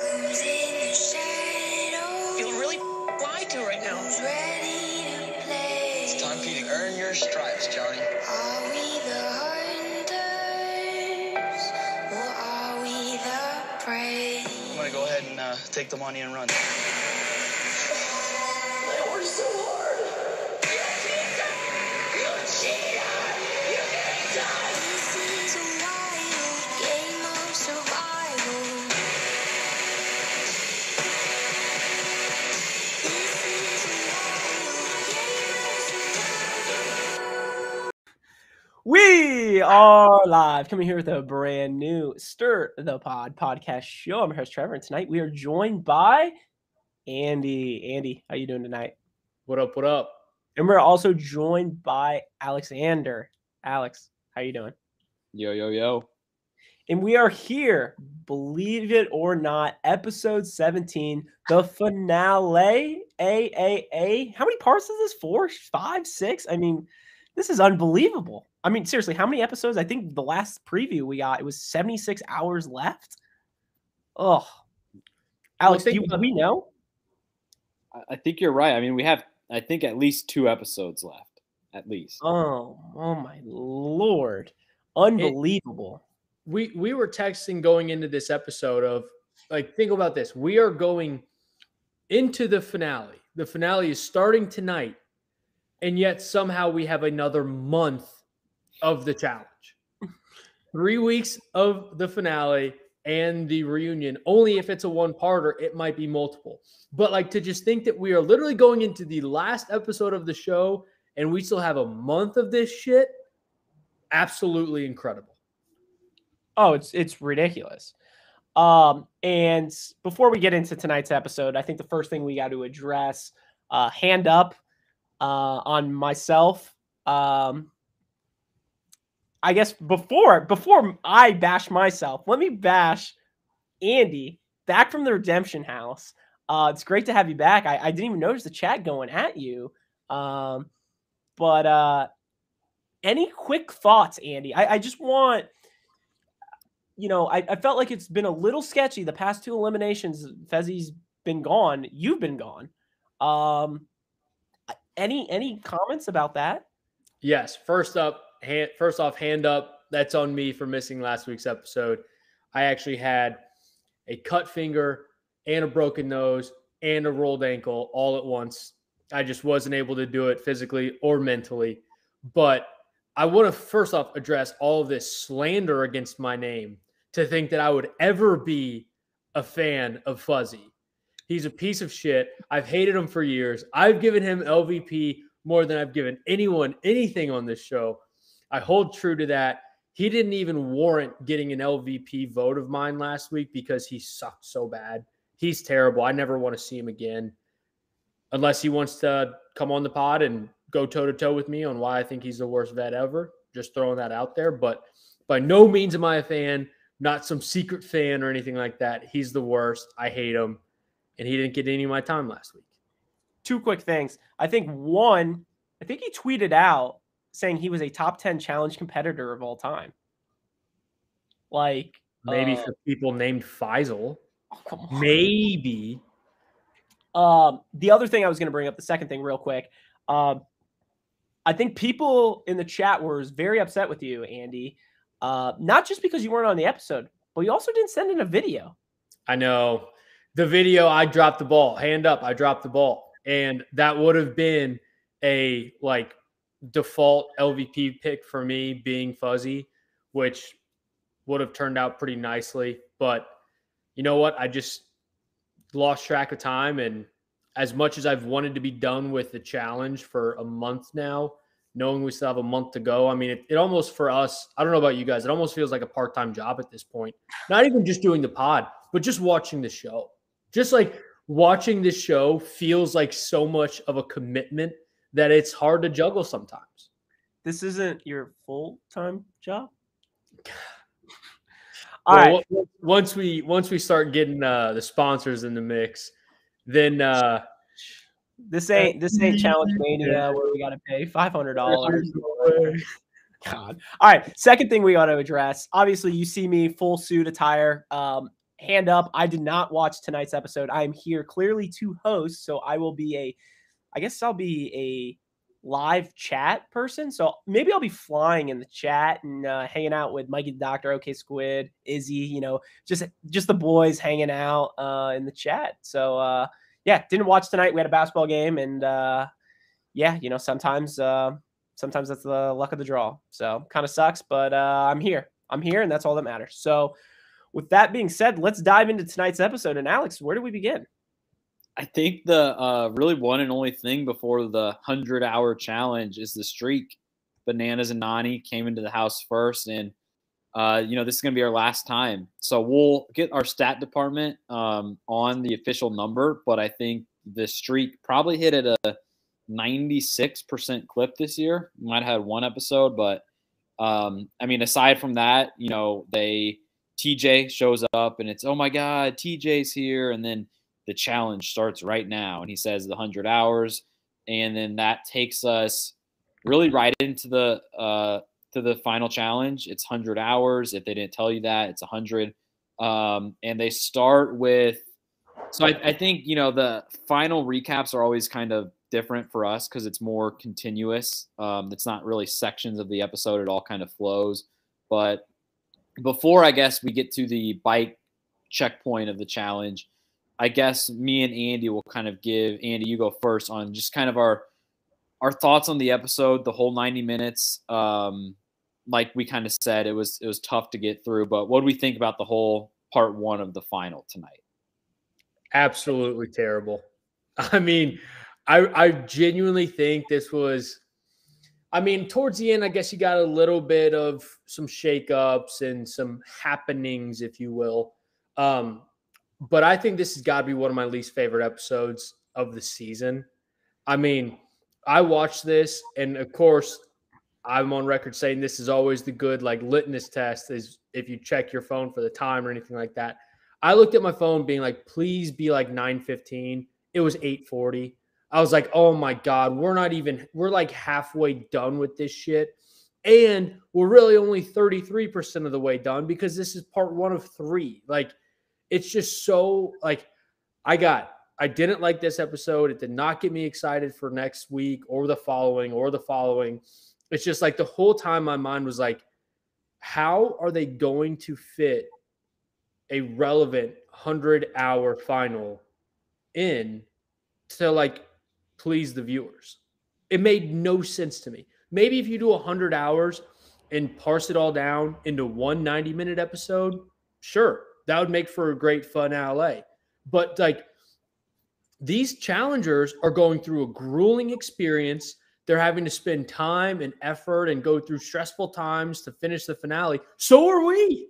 Who's in? Feeling really lied to right now. Ready to play? It's time for you to earn your stripes, Johnny. Are we the hunters or are we the prey? I'm gonna go ahead and uh, take the money and run. This We are live, coming here with a brand new Stir the Pod podcast show. I'm your host Trevor, and tonight we are joined by Andy. Andy, how you doing tonight? What up? What up? And we're also joined by Alexander. Alex, how you doing? Yo, yo, yo. And we are here, believe it or not, episode 17, the finale. AAA. How many parts is this? Four, five, six? I mean, this is unbelievable. I mean, seriously, how many episodes? I think the last preview we got, it was 76 hours left. Oh. Alex, do you, about- we know? I- I think you're right. I mean, we have, I think, at least two episodes left. At least. Oh, oh my lord. Unbelievable. we we were texting going into this episode of like think about this we are going into the finale the finale is starting tonight and yet somehow we have another month of the challenge three weeks of the finale and the reunion only if it's a one parter it might be multiple but like to just think that we are literally going into the last episode of the show and we still have a month of this shit absolutely incredible Oh, it's it's ridiculous. Um, and before we get into tonight's episode, I think the first thing we got to address, uh, hand up uh, on myself. Um, I guess before before I bash myself, let me bash Andy back from the Redemption House. Uh, it's great to have you back. I, I didn't even notice the chat going at you. Um, but uh, any quick thoughts, Andy? I, I just want you know, I, I felt like it's been a little sketchy the past two eliminations. Fessy's been gone. You've been gone. Um, any any comments about that? Yes. First up, hand, first off, hand up. That's on me for missing last week's episode. I actually had a cut finger and a broken nose and a rolled ankle all at once. I just wasn't able to do it physically or mentally. But I want to first off address all of this slander against my name to think that I would ever be a fan of Fessy. He's a piece of shit. I've hated him for years. I've given him LVP more than I've given anyone anything on this show. I hold true to that. He didn't even warrant getting an LVP vote of mine last week because he sucked so bad. He's terrible. I never want to see him again unless he wants to come on the pod and go toe to toe with me on why I think he's the worst vet ever. Just throwing that out there. But by no means am I a fan, not some secret fan or anything like that. He's the worst. I hate him. And he didn't get any of my time last week. Two quick things. I think one, I think he tweeted out saying he was a top 10 challenge competitor of all time. Like Maybe uh, for people named Faisal. oh. Maybe. Um, the other thing I was going to bring up, the second thing, real quick. Um, I think people in the chat were very upset with you, Andy. Uh, not just because you weren't on the episode, but you also didn't send in a video. I know. The video, I dropped the ball. Hand up, I dropped the ball. And that would have been a like default LVP pick for me being Fessy, which would have turned out pretty nicely. But you know what? I just lost track of time. And as much as I've wanted to be done with the challenge for a month now, knowing we still have a month to go, I mean, it, it almost for us, I don't know about you guys, it almost feels like a part time job at this point. Not even just doing the pod, but just watching the show. Just like watching this show feels like so much of a commitment that it's hard to juggle sometimes. This isn't your full time job. All Well, right. on- Once we once we start getting uh, the sponsors in the mix, then uh, This ain't this ain't challenge mania where we gotta pay five hundred dollars. God. All right. Second thing we got to address. Obviously, you see me full suit attire. Um, hand up. I did not watch tonight's episode. I am here clearly to host, so I will be a, I guess I'll be a live chat person. So maybe I'll be flying in the chat and uh, hanging out with Mikey the Doctor, OK Squid, Izzy. You know, just just the boys hanging out uh, in the chat. So uh, yeah, didn't watch tonight. We had a basketball game, and uh, yeah, you know, sometimes uh, sometimes that's the luck of the draw. So kind of sucks, but uh, I'm here. I'm here, and that's all that matters. So with that being said, let's dive into tonight's episode. And Alex, where do we begin? I think the uh, really one and only thing before the hundred hour challenge is the streak. Bananas and Nany came into the house first, and uh, you know this is going to be our last time. So we'll get our stat department um, on the official number, but I think the streak probably hit at a 96% clip this year. Might have had one episode, but um, I mean, aside from that, you know, they TJ shows up and it's oh my god, TJ's here, and then the challenge starts right now, and he says the hundred hours, and then that takes us really right into the uh, to the final challenge. It's hundred hours. If they didn't tell you that, it's hundred, um, and they start with. So I, I think you know the final recaps are always kind of different for us because it's more continuous. Um, it's not really sections of the episode; it all kind of flows. But before I guess we get to the bike checkpoint of the challenge, I guess me and Andy will kind of give Andy, you go first on just kind of our our thoughts on the episode, the whole 90 minutes. Um, like we kind of said, it was it was tough to get through, but what do we think about the whole part one of the final tonight? Absolutely terrible. I mean, I I genuinely think this was I mean, towards the end, I guess you got a little bit of some shakeups and some happenings, if you will. Um, but I think this has got to be one of my least favorite episodes of the season. I mean, I watched this, and of course, I'm on record saying this is always the good like litmus test is if you check your phone for the time or anything like that. I looked at my phone being like, please be like 9:15. It was 8:40. I was like, oh my God, we're not even, we're like halfway done with this shit. And we're really only 33% of the way done because this is part one of three. Like, it's just so, like, I got, I didn't like this episode. It did not get me excited for next week or the following or the following. It's just like the whole time my mind was like, how are they going to fit a relevant 100 hour final in to like please the viewers. It made no sense to me. Maybe if you do 100 hours and parse it all down into one 90 minute episode, sure, that would make for a great fun LA. But like these challengers are going through a grueling experience. They're having to spend time and effort and go through stressful times to finish the finale. So are we.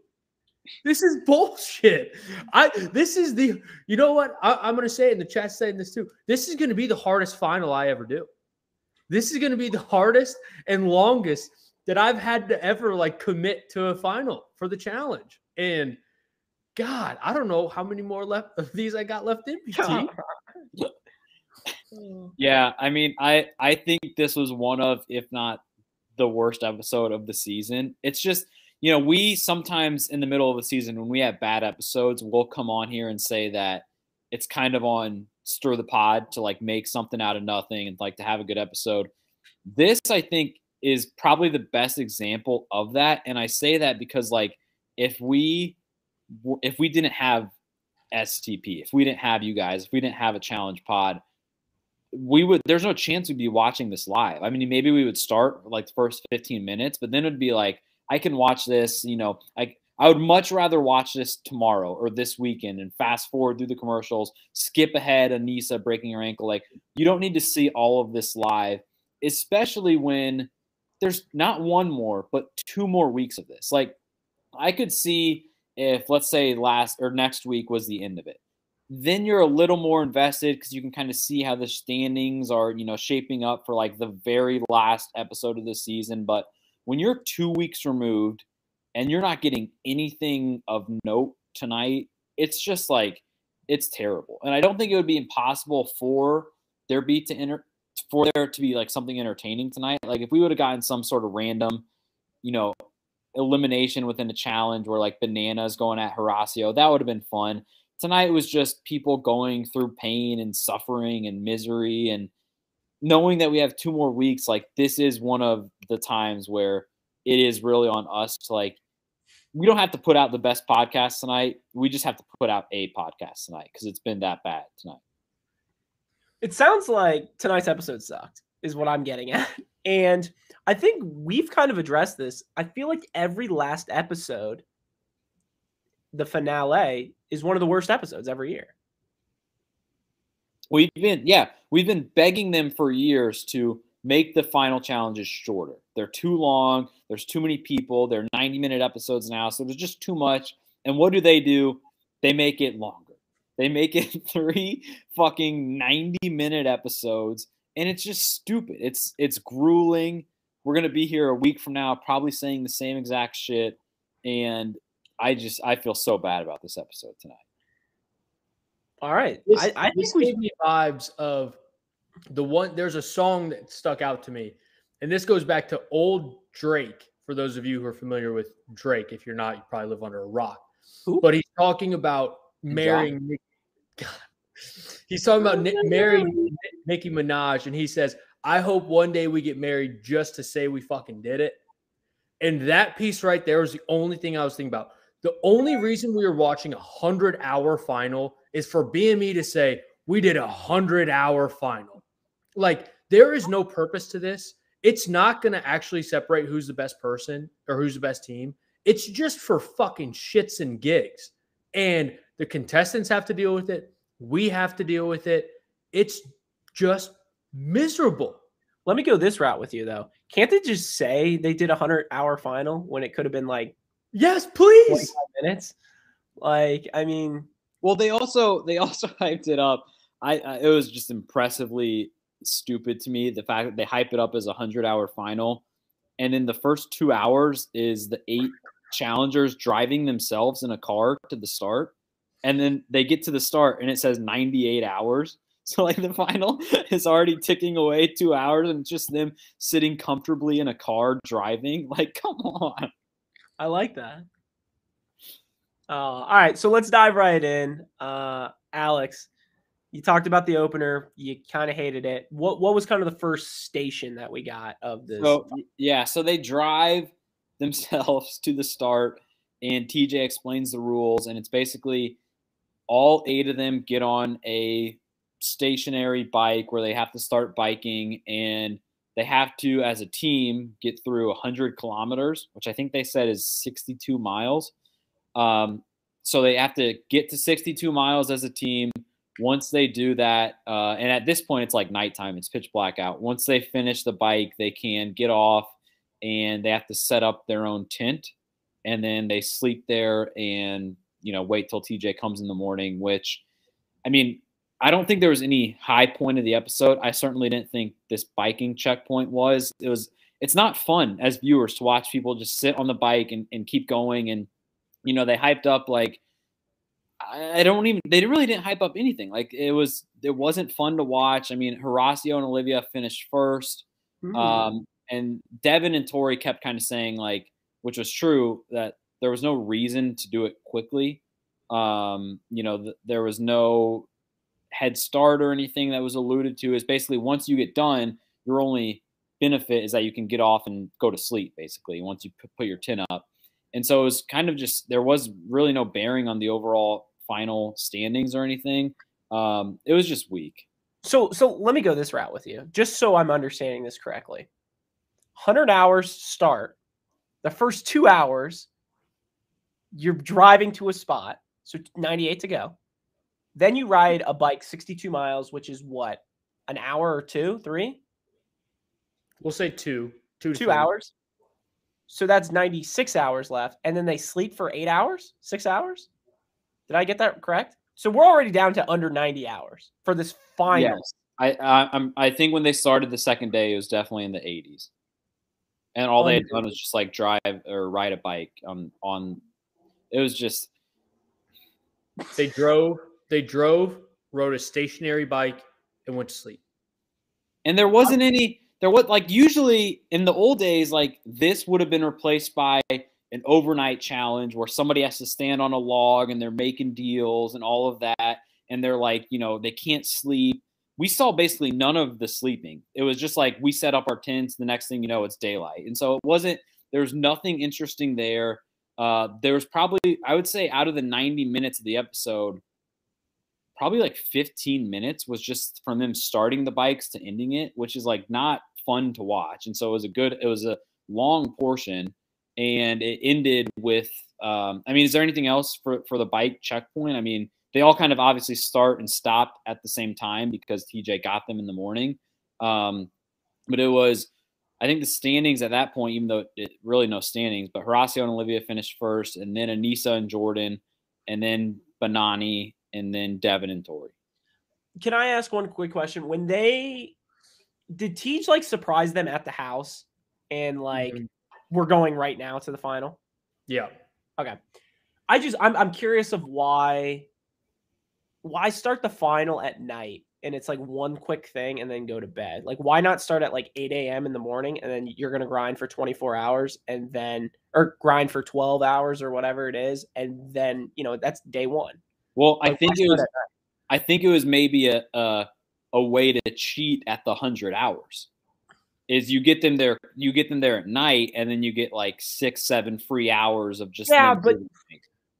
This is bullshit. I this is the you know what I, am gonna say it in the chat saying this too. This is gonna be the hardest final I ever do. This is gonna be the hardest and longest that I've had to ever like commit to a final for the challenge. And God, I don't know how many more left of these I got left in PT. yeah, I mean, I I think this was one of, if not the worst episode of the season. It's just you know, we sometimes in the middle of the season when we have bad episodes, we'll come on here and say that it's kind of on stir the pod to like make something out of nothing and like to have a good episode. This I think is probably the best example of that and I say that because like if we if we didn't have STP, if we didn't have you guys, if we didn't have a challenge pod, we would there's no chance we'd be watching this live. I mean, maybe we would start like the first 15 minutes, but then it'd be like I can watch this, you know, I I would much rather watch this tomorrow or this weekend and fast forward through the commercials, skip ahead Aneesa breaking her ankle. Like you don't need to see all of this live, especially when there's not one more, but two more weeks of this. Like I could see if let's say last or next week was the end of it. Then you're a little more invested because you can kind of see how the standings are, you know, shaping up for like the very last episode of the season. But when you're two weeks removed and you're not getting anything of note tonight, it's just like it's terrible. And I don't think it would be impossible for there be to enter for there to be like something entertaining tonight. Like if we would have gotten some sort of random, you know, elimination within a challenge where like bananas going at Horacio. That would have been fun. Tonight was just people going through pain and suffering and misery and knowing that we have two more weeks. Like this is one of the times where it is really on us to like we don't have to put out the best podcast tonight. We just have to put out a podcast tonight because it's been that bad tonight. It sounds like tonight's episode sucked, is what I'm getting at. And I think we've kind of addressed this. I feel like every last episode, the finale, is one of the worst episodes every year. We've been, yeah, we've been begging them for years to make the final challenges shorter. They're too long. There's too many people. They're 90 minute episodes now. So there's just too much. And what do they do? They make it longer. They make it three fucking 90 minute episodes. And it's just stupid. It's it's grueling. We're gonna be here a week from now, probably saying the same exact shit. And I just I feel so bad about this episode tonight. All right. This, I, I this think we gave me vibes of the one. There's a song that stuck out to me, and this goes back to old Drake. For those of you who are familiar with Drake, if you're not, you probably live under a rock. Who? But he's talking about marrying. Nick, God. He's talking about oh Nick, marrying Nicki Minaj, and he says, "I hope one day we get married just to say we fucking did it." And that piece right there was the only thing I was thinking about. The only reason we were watching a hundred hour final is for BME to say we did a hundred hour final. Like there is no purpose to this. It's not going to actually separate who's the best person or who's the best team. It's just for fucking shits and gigs. And the contestants have to deal with it. We have to deal with it. It's just miserable. let me go this route with you though. Can't they just say they did a hundred hour final when it could have been like Yes, please. minutes? Like, I mean, Well, they also they also hyped it up. I, I it was just impressively stupid to me the fact that they hype it up as a hundred hour final, and in the first two hours is the eight challengers driving themselves in a car to the start, and then they get to the start and it says ninety eight hours. So like the final is already ticking away two hours, and it's just them sitting comfortably in a car driving. Like, come on. I like that. Uh, all right, so let's dive right in. Uh, Alex, you talked about the opener. You kind of hated it. What what was kind of the first station that we got of this? So yeah, so they drive themselves to the start, and TJ explains the rules, and it's basically all eight of them get on a stationary bike where they have to start biking, and they have to, as a team, get through 100 kilometers, which I think they said is 62 miles. Um, so they have to get to 62 miles as a team. Once they do that, uh, and at this point it's like nighttime, it's pitch black out. Once they finish the bike, they can get off and they have to set up their own tent, and then they sleep there and you know wait till TJ comes in the morning. Which, I mean, I don't think there was any high point of the episode. I certainly didn't think this biking checkpoint was. It was. It's not fun as viewers to watch people just sit on the bike and, and keep going and you know they hyped up like I don't even they really didn't hype up anything. Like it was it wasn't fun to watch. I mean, Horacio and Olivia finished first. Hmm. Um, and Devin and Tori kept kind of saying like, which was true, that there was no reason to do it quickly. Um, you know, th- there was no head start or anything that was alluded to. Is basically once you get done, your only benefit is that you can get off and go to sleep. Basically, once you p- put your tin up, and so it was kind of just there was really no bearing on the overall final standings or anything. Um, it was just weak. So so let me go this route with you, just so I'm understanding this correctly. 100 hours start. The first 2 hours you're driving to a spot, so 98 to go. Then you ride a bike 62 miles, which is what? An hour or 2, 3? We'll say two. Two, to 2 hours. So that's 96 hours left and then they sleep for 8 hours? 6 hours? Did I get that correct? So we're already down to under 90 hours for this final. Yes. I, I I'm I think when they started the second day, it was definitely in the 80s, and all they had done was just like drive or ride a bike on on. It was just They drove. They drove, rode a stationary bike, and went to sleep. and there wasn't any there was like usually in the old days like this would have been replaced by an overnight challenge where somebody has to stand on a log and they're making deals and all of that. And they're like, you know, they can't sleep. We saw basically none of the sleeping. It was just like we set up our tents. The next thing you know, it's daylight. And so it wasn't, there was nothing interesting there. Uh, there was probably, I would say, out of the 90 minutes of the episode, probably like 15 minutes was just from them starting the bikes to ending it, which is like not fun to watch. And so it was a good, it was a long portion and it ended with, um, I mean, is there anything else for, for the bike checkpoint? I mean, they all kind of obviously start and stop at the same time because TJ got them in the morning. Um, but it was, I think the standings at that point, even though it really no standings, but Horacio and Olivia finished first, and then Aneesa and Jordan, and then Banani, and then Devin and Tori. Can I ask one quick question? When they did Teach like surprise them at the house and like Mhm. we're going right now to the final? Yeah. Okay. I just I'm I'm curious of why why start the final at night and it's like one quick thing and then go to bed. Like why not start at like 8 a.m. in the morning and then you're gonna grind for 24 hours and then or grind for 12 hours or whatever it is, and then you know that's day one. Well, I think it was. I think it was maybe a, a a way to cheat at the hundred hours. Is you get them there, you get them there at night, and then you get like six, seven free hours of just Yeah, but-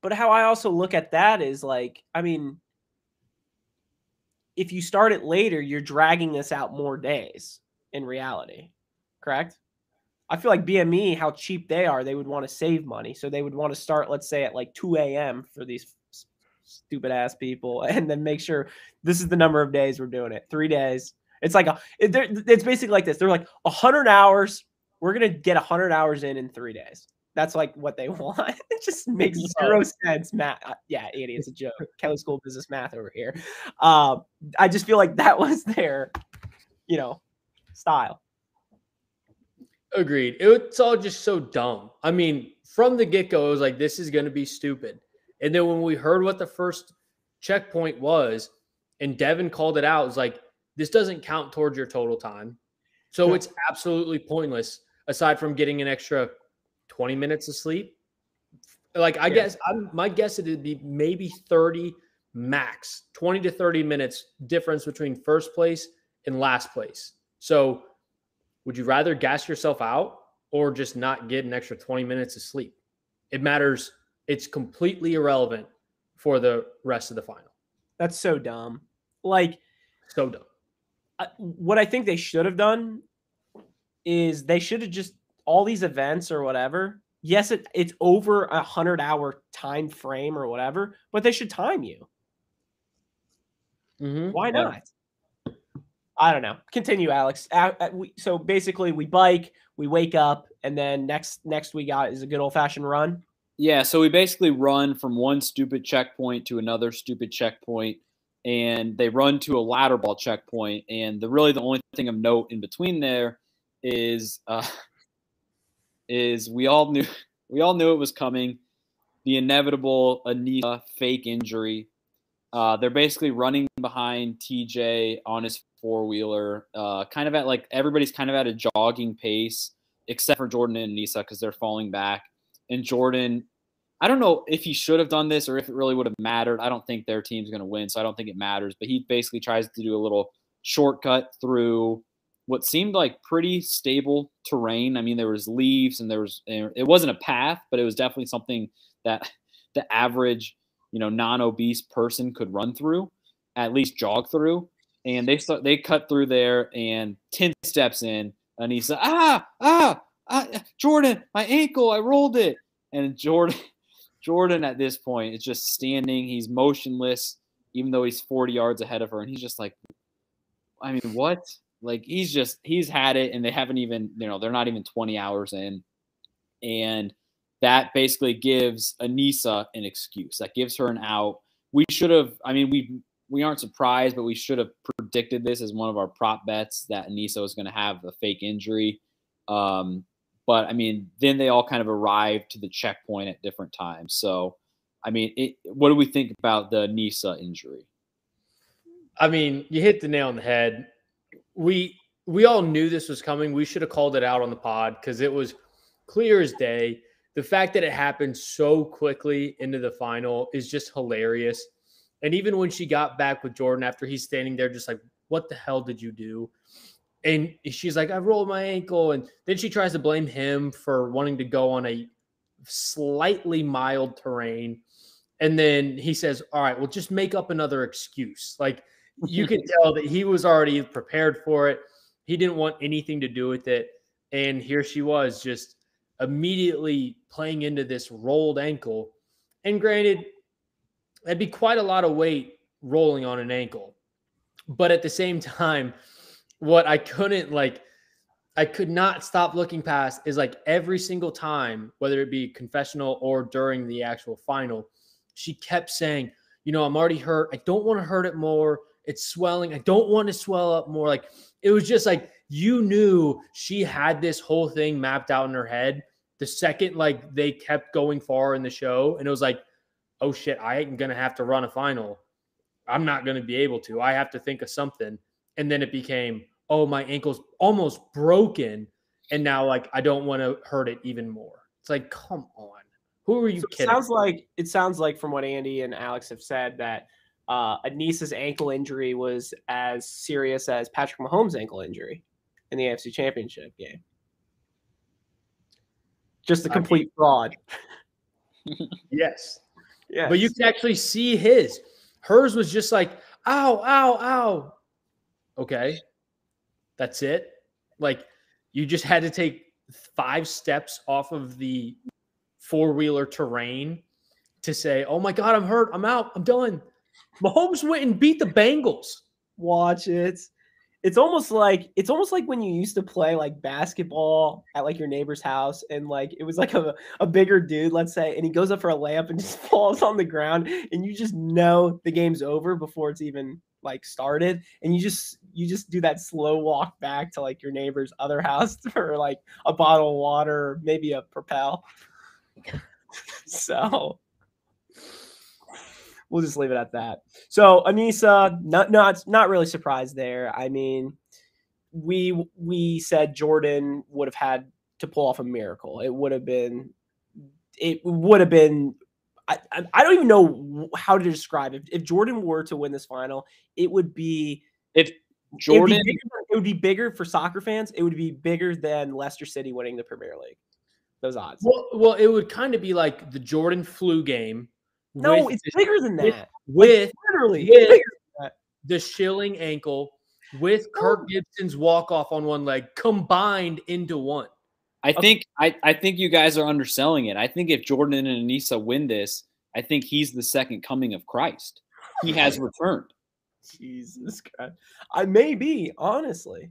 But how I also look at that is like, I mean, if you start it later, you're dragging this out more days in reality, correct? I feel like BME, how cheap they are, they would want to save money. So they would want to start, let's say, at like 2 a.m. for these stupid ass people and then make sure this is the number of days we're doing it three days. It's like, a, it's basically like this. They're like 100 hours. We're going to get 100 hours in in three days. That's like what they want. It just makes zero sense. Math, uh, yeah, idiot. It's a joke. Kelley School Business Math over here. Um, I just feel like that was their, you know, style. Agreed. It's all just so dumb. I mean, from the get go, it was like, this is going to be stupid. And then when we heard what the first checkpoint was, and Devin called it out, it was like, this doesn't count towards your total time. So it's absolutely pointless aside from getting an extra 20 minutes of sleep. Like, I Yeah. guess I'm, my guess it'd be maybe 30 max, 20 to 30 minutes difference between first place and last place. So, would you rather gas yourself out or just not get an extra 20 minutes of sleep? It matters. It's completely irrelevant for the rest of the final. That's so dumb. Like, So dumb. I- what I think they should have done is they should have just all these events or whatever. Yes, it, it's over a hundred hour time frame or whatever, but they should time you. Mhm. Why Yeah. not? I don't know. Continue, Alex. Uh, uh, we, so basically, we bike, we wake up, and then next next we got is a good old fashioned run. Yeah, so we basically run from one stupid checkpoint to another stupid checkpoint, and they run to a ladder ball checkpoint. And the really the only thing of note in between there is uh, is we all knew we all knew it was coming, the inevitable Aneesa fake injury. Uh, they're basically running behind TJ on his four wheeler, uh, kind of at like everybody's kind of at a jogging pace, except for Jordan and Nisa because they're falling back. And Jordan, I don't know if he should have done this or if it really would have mattered. I don't think their team's going to win, so I don't think it matters. But he basically tries to do a little shortcut through what seemed like pretty stable terrain. I mean, there was leaves and there was it wasn't a path, but it was definitely something that the average, you know, non-obese person could run through, at least jog through. And they start they cut through there and 10 steps in and he said, ah, ah, ah, Jordan, my ankle, I rolled it. And Jordan, Jordan at this point is just standing. He's motionless, even though he's 40 yards ahead of her. And he's just like, I mean, what? Like he's just he's had it, and they haven't even, you know, they're not even 20 hours in. And that basically gives Aneesa an excuse. That gives her an out. We should have, I mean, we we aren't surprised, but we should have predicted this as one of our prop bets that Aneesa was going to have a fake injury. Um, but I mean, then they all kind of arrived to the checkpoint at different times. So, I mean, it, what do we think about the Nisa injury? I mean, you hit the nail on the head. We we all knew this was coming. We should have called it out on the pod because it was clear as day. the fact that it happened so quickly into the final is just hilarious. And even when she got back with Jordan after he's standing there, just like, what the hell did you do? And she's like, I rolled my ankle. And then she tries to blame him for wanting to go on a slightly mild terrain. And then he says, All right, well, just make up another excuse. Like you can tell that he was already prepared for it. He didn't want anything to do with it. And here she was just immediately playing into this rolled ankle. And granted, that'd be quite a lot of weight rolling on an ankle. But at the same time, what I couldn't like, I could not stop looking past is like every single time, whether it be confessional or during the actual final, she kept saying, You know, I'm already hurt. I don't want to hurt it more. It's swelling. I don't want to swell up more. Like it was just like you knew she had this whole thing mapped out in her head. The second like they kept going far in the show, and it was like, oh shit, I ain't gonna have to run a final. I'm not gonna be able to. I have to think of something. And then it became, oh, my ankle's almost broken. And now like I don't want to hurt it even more. It's like, come on. Who are you So it kidding? sounds like it sounds like from what Andy and Alex have said that uh, Aneesa's ankle injury was as serious as Patrick Mahomes' ankle injury in the AFC Championship game. Just a I mean- complete fraud. yes. Yeah, But you can actually see his. Hers was just like, ow, ow, ow. Okay. That's it. Like you just had to take five steps off of the four wheeler terrain to say, oh my God, I'm hurt. I'm out. I'm done. Mahomes went and beat the Bengals. watch it. It's almost like it's almost like when you used to play like basketball at like your neighbor's house and like it was like a, a bigger dude, let's say, and he goes up for a layup and just falls on the ground and you just know the game's over before it's even like started and you just you just do that slow walk back to like your neighbor's other house for like a bottle of water maybe a propel. so we'll just leave it at that. So Aneesa, not not not really surprised there. I mean, we we said Jordan would have had to pull off a miracle. It would have been, it would have been. I, I I don't even know how to describe it. If Jordan were to win this final, it would be If it would, Jordan, be bigger, it would be bigger for soccer fans. It would be bigger than Leicester City winning the Premier League. Those odds. Well, well, it would kind of be like the Jordan flu game. No, with it's the- bigger than with- that. with Literally, with- bigger. the Schilling ankle with Kirk Gibson's walk off on one leg combined into one. I think I, I think you guys are underselling it. I think if Jordan and Aneesa win this, I think he's the second coming of Christ. He has returned. Jesus Christ. I may be, honestly.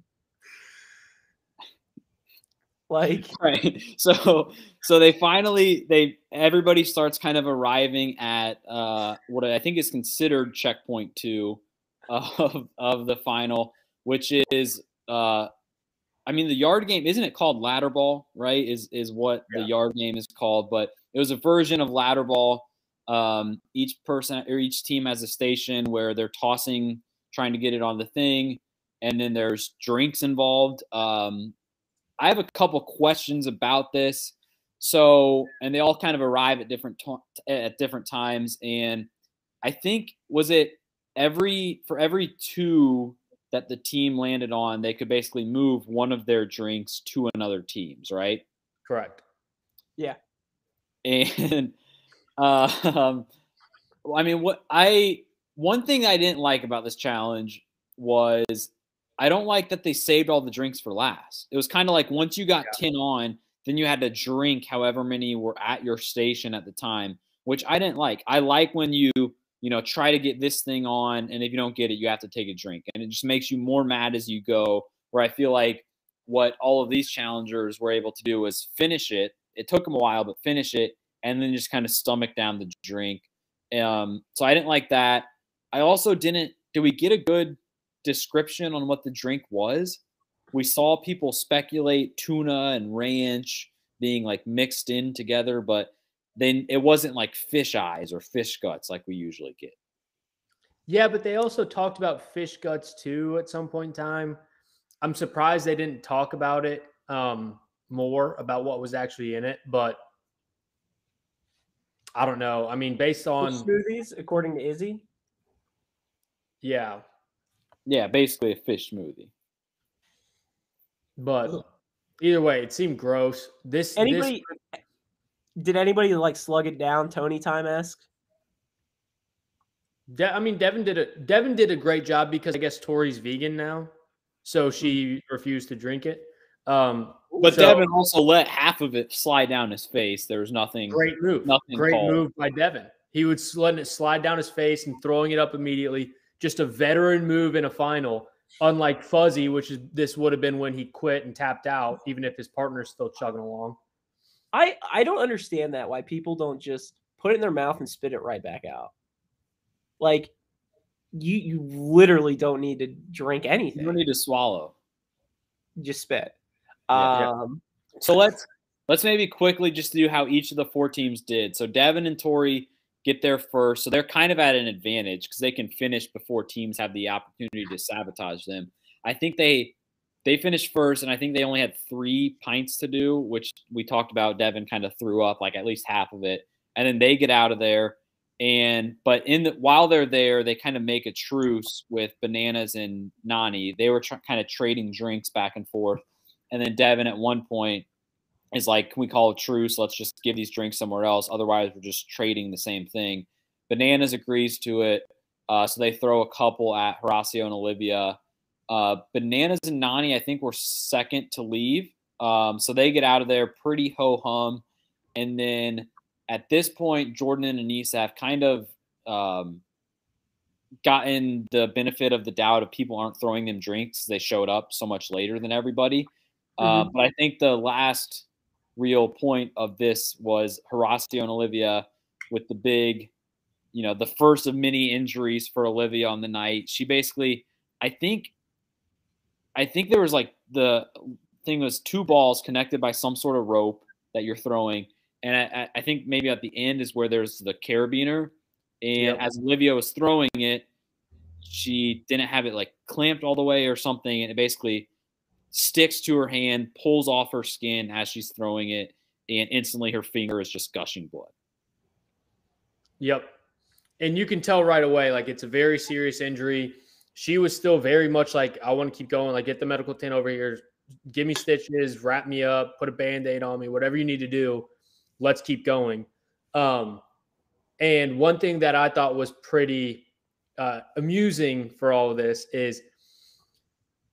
Like, Right. So so they finally they everybody starts kind of arriving at uh what I think is considered checkpoint two of of the final, which is uh I mean the yard game isn't it called ladder ball, right? Is is what the yard game is called, but it was a version of ladder ball. Um each person or each team has a station where they're tossing trying to get it on the thing and then there's drinks involved. Um I have a couple questions about this. So, and they all kind of arrive at different to- at different times, and I think was it every for every two that the team landed on, they could basically move one of their drinks to another team's, right? Correct. Yeah. And um, I mean, what I one thing I didn't like about this challenge was I don't like that they saved all the drinks for last. It was kind of like once you got 10 on, then you had to drink however many were at your station at the time, which I didn't like. I like when you, you know, try to get this thing on and if you don't get it, you have to take a drink. And it just makes you more mad as you go. Where I feel like what all of these challengers were able to do was finish it. It took them a while, but finish it and then just kind of stomach down the drink. Um, so I didn't like that. I also didn't. Did we get a good description on what the drink was? We saw people speculate tuna and ranch being like mixed in together, but then it wasn't like fish eyes or fish guts like we usually get. Yeah, but they also talked about fish guts too at some point in time. I'm surprised they didn't talk about it um, more about what was actually in it, but I don't know. I mean, based on smoothies, according to Izzy. yeah, Yeah, basically a fish smoothie. but either way, it seemed gross. This this- Anybody? Did anybody like slug it down, Tony time esque? De- I mean, Devin did a Devin did a great job because I guess Tori's vegan now, so she refused to drink it. Um, But so- Devin also let half of it slide down his face. There was nothing. great move, Nothing great called. move by Devin. He was letting it slide down his face and throwing it up immediately. Just a veteran move in a final, unlike Fessy, which is this would have been when he quit and tapped out, even if his partner's still chugging along. I I don't understand that why people don't just put it in their mouth and spit it right back out. Like you you literally don't need to drink anything. You don't need to swallow. just spit. Yeah, yeah. um So let's let's maybe quickly just do how each of the four teams did. So Devin and Tori get there first, so they're kind of at an advantage because they can finish before teams have the opportunity to sabotage them. I think they they finished first, and I think they only had three pints to do, which we talked about. Devin kind of threw up like at least half of it, and then they get out of there. And but in the while they're there, they kind of make a truce with Bananas and Nany. They were tr- kind of trading drinks back and forth, and then Devin at one point is like, "Can we call a truce? Let's just give these drinks somewhere else. Otherwise, we're just trading the same thing." Bananas agrees to it, uh, so they throw a couple at Horacio and Olivia. Uh, Bananas and Nany, I think, were second to leave, um, so they get out of there pretty ho hum, and then at this point, Jordan and Aneesa have kind of um, gotten the benefit of the doubt of people aren't throwing them drinks. They showed up so much later than everybody. Uh, but I think the last real point of this was Horacio and Olivia with the big, you know, the first of many injuries for Olivia on the night. She basically, I think, I think there was like the thing was two balls connected by some sort of rope that you're throwing. And I, I think maybe at the end is where there's the carabiner. And Yep. as Olivia was throwing it, she didn't have it like clamped all the way or something. And it basically sticks to her hand, pulls off her skin as she's throwing it, and instantly her finger is just gushing blood. Yep. And you can tell right away, like it's a very serious injury. She was still very much like, I want to keep going. Like, get the medical tent over here, give me stitches, wrap me up, put a band aid on me, whatever you need to do. Let's keep going. Um, and one thing that I thought was pretty uh, amusing for all of this is,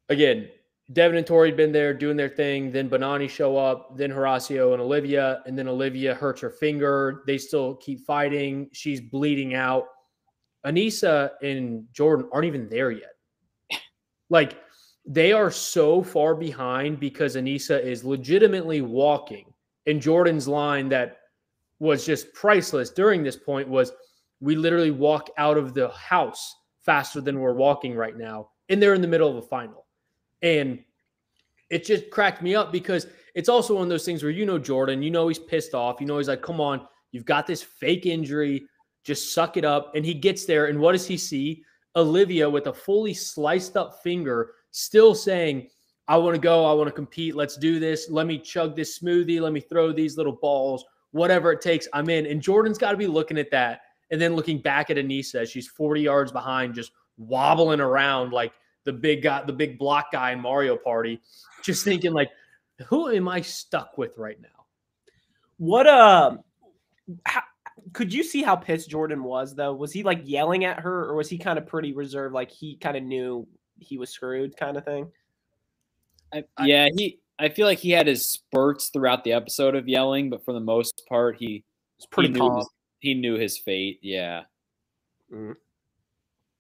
again, Devin and Tori had been there doing their thing. Then Bonani show up. Then Horacio and Olivia. And then Olivia hurts her finger. They still keep fighting. She's bleeding out. Aneesa and Jordan aren't even there yet. Like they are so far behind because Aneesa is legitimately walking. And Jordan's line that was just priceless during this point was we literally walk out of the house faster than we're walking right now. And they're in the middle of a final. And it just cracked me up because it's also one of those things where you know Jordan, you know he's pissed off. You know he's like, come on, you've got this fake injury. Just suck it up. And he gets there. And what does he see? Olivia with a fully sliced up finger, still saying, I want to go. I want to compete. Let's do this. Let me chug this smoothie. Let me throw these little balls. Whatever it takes, I'm in. And Jordan's got to be looking at that and then looking back at Aneesa as she's 40 yards behind, just wobbling around like the big guy, the big block guy in Mario Party, just thinking like, who am I stuck with right now? what um how, could you see how pissed Jordan was though? Was he like yelling at her or was he kind of pretty reserved like he kind of knew he was screwed kind of thing? I, yeah, he. I feel like he had his spurts throughout the episode of yelling, but for the most part, he It's pretty he knew calm. his, he knew his fate. Yeah.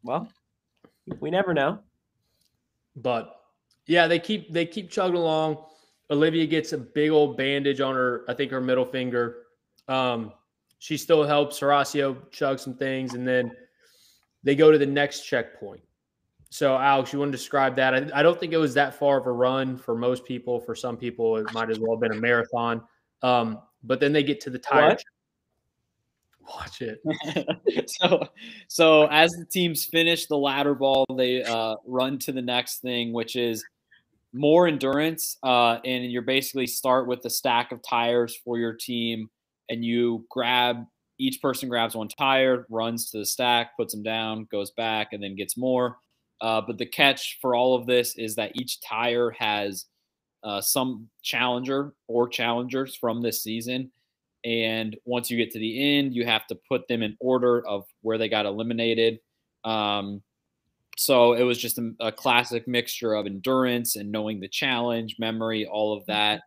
Well, we never know. But yeah, they keep they keep chugging along. Olivia gets a big old bandage on her, I think her middle finger. Um, she still helps Horacio chug some things, and then they go to the next checkpoint. So, Alex, you want to describe that? I, I don't think it was that far of a run for most people. For some people, it might as well have been a marathon. Um, but then they get to the tire. What? Watch it. so so as the teams finish the ladder ball, they uh, run to the next thing, which is more endurance. Uh, and you're basically start with a stack of tires for your team, and you grab each person grabs one tire, runs to the stack, puts them down, goes back, and then gets more. Uh, but the catch for all of this is that each tire has uh, some challenger or challengers from this season. And once you get to the end, you have to put them in order of where they got eliminated. Um, so it was just a, a, classic mixture of endurance and knowing the challenge, memory, all of that.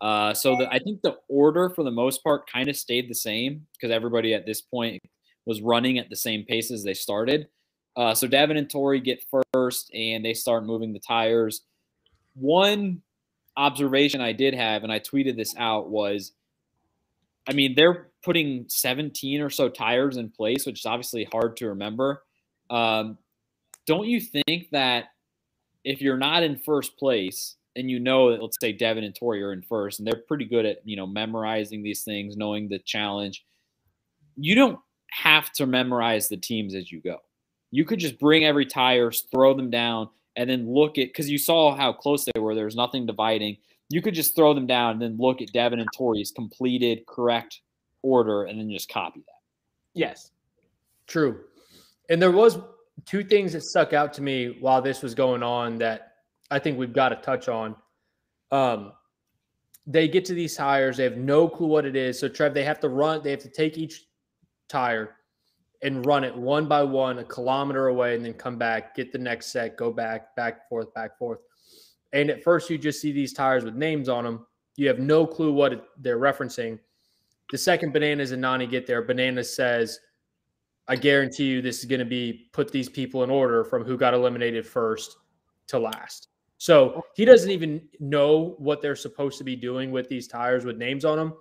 Uh, so the, I think the order for the most part kind of stayed the same because everybody at this point was running at the same pace as they started. Uh, so Devin and Tori get first, and they start moving the tires. One observation I did have, and I tweeted this out, was I mean, they're putting 17 or so tires in place, which is obviously hard to remember. Um, don't you think that if you're not in first place and you know that, let's say Devin and Tori are in first, and they're pretty good at you know memorizing these things, knowing the challenge, you don't have to memorize the teams as you go. You could just bring every tires, throw them down, and then look at because you saw how close they were. There's nothing dividing. You could just throw them down and then look at Devin and Tori's completed correct order and then just copy that. Yes. True. And there was two things that stuck out to me while this was going on that I think we've got to touch on. Um, they get to these tires, they have no clue what it is. So Trev, they have to run, they have to take each tire and run it one by one a kilometer away and then come back, get the next set, go back, back, forth, back, forth. And at first, you just see these tires with names on them. You have no clue what they're referencing. The second Bananas and Nany get there, Bananas says, I guarantee you this is going to be put these people in order from who got eliminated first to last. So he doesn't even know what they're supposed to be doing with these tires with names on them,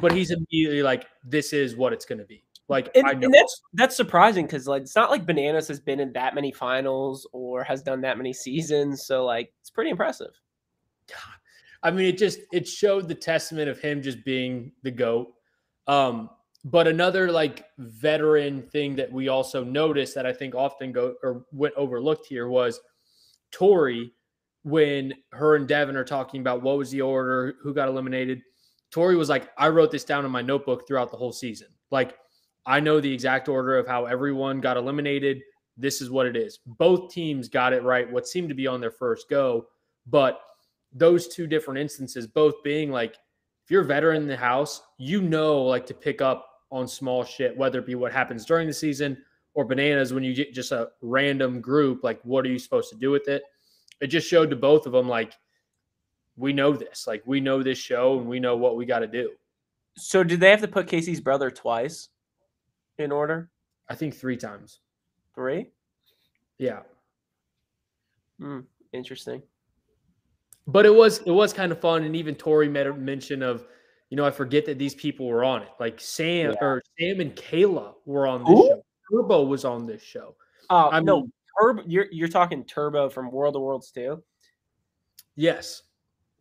but he's immediately like, this is what it's going to be. Like, and, and that's that's surprising because like it's not like Bananas has been in that many finals or has done that many seasons, so like it's pretty impressive. I mean, it just it showed the testament of him just being the goat. Um, but another like veteran thing that we also noticed that I think often go or went overlooked here was Tori when her and Devin are talking about what was the order, who got eliminated. Tori was like, I wrote this down in my notebook throughout the whole season. Like I know the exact order of how everyone got eliminated. This is what it is. Both teams got it right, what seemed to be on their first go. But those two different instances, both being like, if you're a veteran in the house, you know, like to pick up on small shit, whether it be what happens during the season or bananas when you get just a random group, like, what are you supposed to do with it? It just showed to both of them, like, we know this. Like, we know this show and we know what we got to do. So, did they have to put Casey's brother twice? In order? I think three times. Three? Yeah. Hmm. Interesting. But it was it was kind of fun, and even Tori made a mention of, you know, I forget that these people were on it. Like Sam yeah. or Sam and Kayla were on this Ooh. show. Turbo was on this show. Uh, I mean, no, Turbo. You're you're talking Turbo from World of Worlds too. Yes.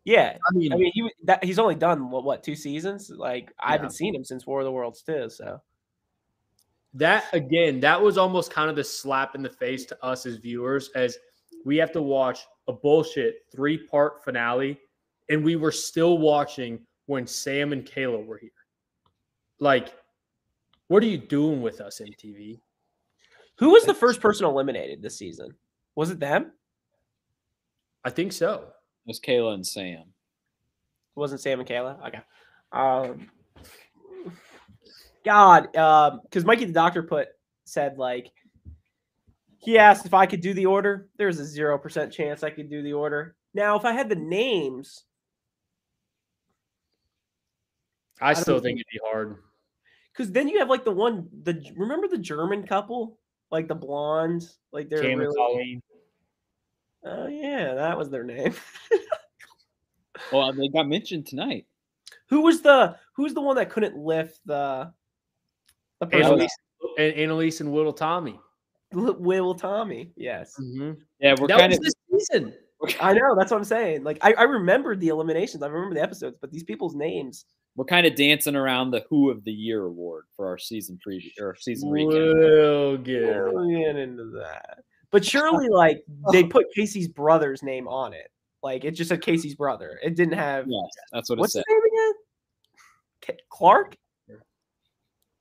Yeah, I mean, I mean, he that he's only done what what two seasons? Like I haven't seen him since War of the Worlds too. So that again, that was almost kind of the slap in the face to us as viewers, as we have to watch a bullshit three part finale, and we were still watching when Sam and Kayla were here. Like, what are you doing with us, MTV? Who was the first person eliminated this season? Was it them? I think so. It was Kayla and Sam. It wasn't Sam and Kayla? Okay. Um, God, because um, Mikey the doctor put said like he asked if I could do the order. There's a zero percent chance I could do the order. Now, if I had the names, I, I still think it'd be hard. Because then you have like the one the remember the German couple, like the blondes, like they're Cam really. Oh yeah, that was their name. well, they got mentioned tonight. Who was the who's the one that couldn't lift the Annalise, and Annalise and Whittle Tommy. Will Tommy, yes. Mm-hmm. Yeah, we're that kind of this season. I know that's what I'm saying. Like I, I remembered the eliminations, I remember the episodes, but these people's names. We're kind of dancing around the Who of the Year award for our season preview or season recap. We'll get, we'll get into that. But surely, like they put Casey's brother's name on it. Like it just said Casey's brother. It didn't have. Yes, that's what what's it said. the name again? Clark.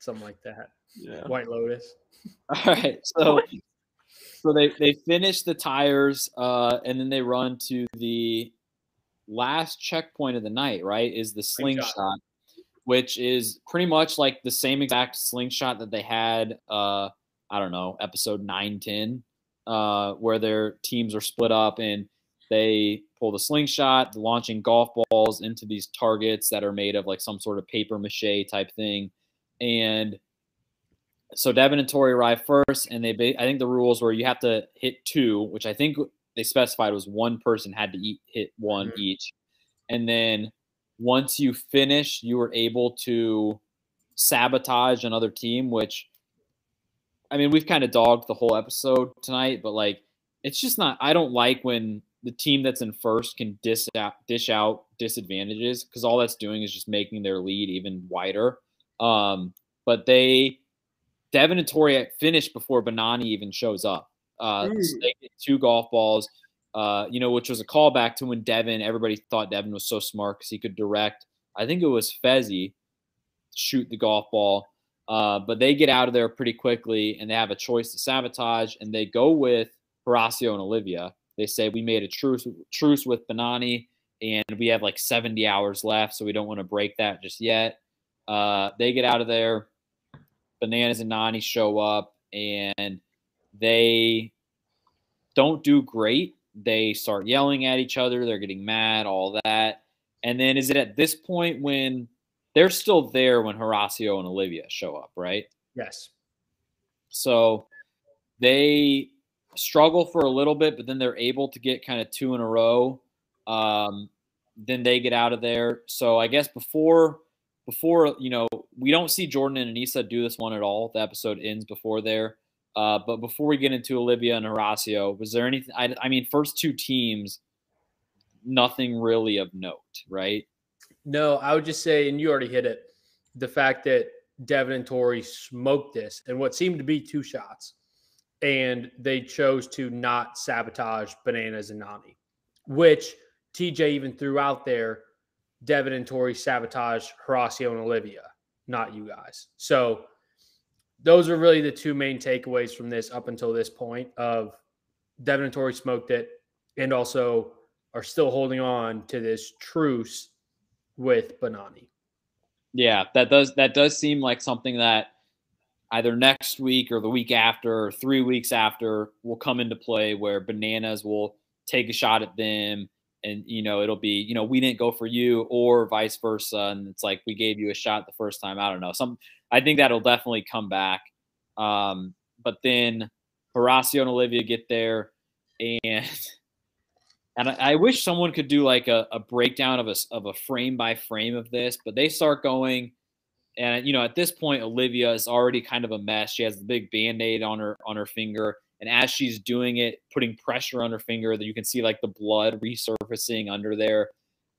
Something like that. Yeah. White Lotus. All right, so so they they finish the tires, uh, and then they run to the last checkpoint of the night. Right, is the Slingshot. slingshot, which is pretty much like the same exact slingshot that they had. Uh, I don't know, episode nine, ten, uh, where their teams are split up and they pull the slingshot, launching golf balls into these targets that are made of like some sort of paper mache type thing, and so Devin and Tori arrive first, and they I think the rules were you have to hit two, which I think they specified was one person had to eat, hit one Mhm. each, and then once you finish, you were able to sabotage another team. Which, I mean, we've kind of dogged the whole episode tonight, but like, it's just not. I don't like when the team that's in first can dish out, dish out disadvantages because all that's doing is just making their lead even wider. Um, but they Devin and Tori finished before Banani even shows up. Uh, so they get two golf balls, uh, you know, which was a callback to when Devin, everybody thought Devin was so smart because he could direct. I think it was Fessy shoot the golf ball. Uh, but they get out of there pretty quickly and they have a choice to sabotage and they go with Horacio and Olivia. They say we made a truce truce with Banani and we have like 70 hours left, so we don't want to break that just yet. Uh, they get out of there. Bananas and Nany show up and they don't do great. They start yelling at each other. They're getting mad, all that. And then is it at this point when they're still there when Horacio and Olivia show up, right? Yes. So they struggle for a little bit, but then they're able to get kind of two in a row. Um, then they get out of there. So I guess before before you know we don't see Jordan and Aneesa do this one at all. The episode ends before there. Uh, but before we get into Olivia and Horacio, was there anything? I, I mean, first two teams, nothing really of note, right? No, I would just say, and you already hit it, the fact that Devin and Tori smoked this and what seemed to be two shots, and they chose to not sabotage Bananas and Nany, which TJ even threw out there. Devin and Tori sabotage Horacio and Olivia, not you guys. So those are really the two main takeaways from this up until this point of Devin and Tori smoked it and also are still holding on to this truce with Banani. Yeah, that does that does seem like something that either next week or the week after or three weeks after will come into play where bananas will take a shot at them and you know it'll be you know we didn't go for you or vice versa and it's like we gave you a shot the first time i don't know some i think that'll definitely come back um but then horacio and olivia get there and and I, I wish someone could do like a, a breakdown of a, of a frame by frame of this but they start going and you know at this point olivia is already kind of a mess she has the big band-aid on her on her finger and as she's doing it putting pressure on her finger that you can see like the blood resurfacing under there.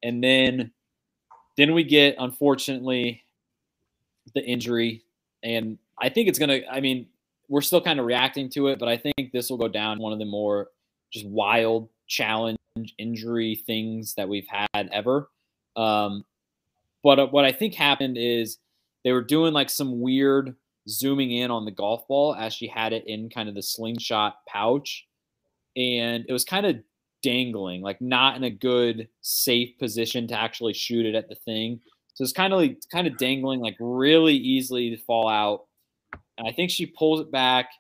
And then then we get unfortunately the injury. And i think it's gonna i mean we're still kind of reacting to it but i think this will go down one of the more just wild challenge injury things that we've had ever. Um but uh, what i think happened is they were doing like some weird zooming in on the golf ball as she had it in kind of the slingshot pouch. And it was kind of dangling like not in a good safe position to actually shoot it at the thing. So it's kind of like kind of dangling like really easily to fall out. And i think she pulls it back.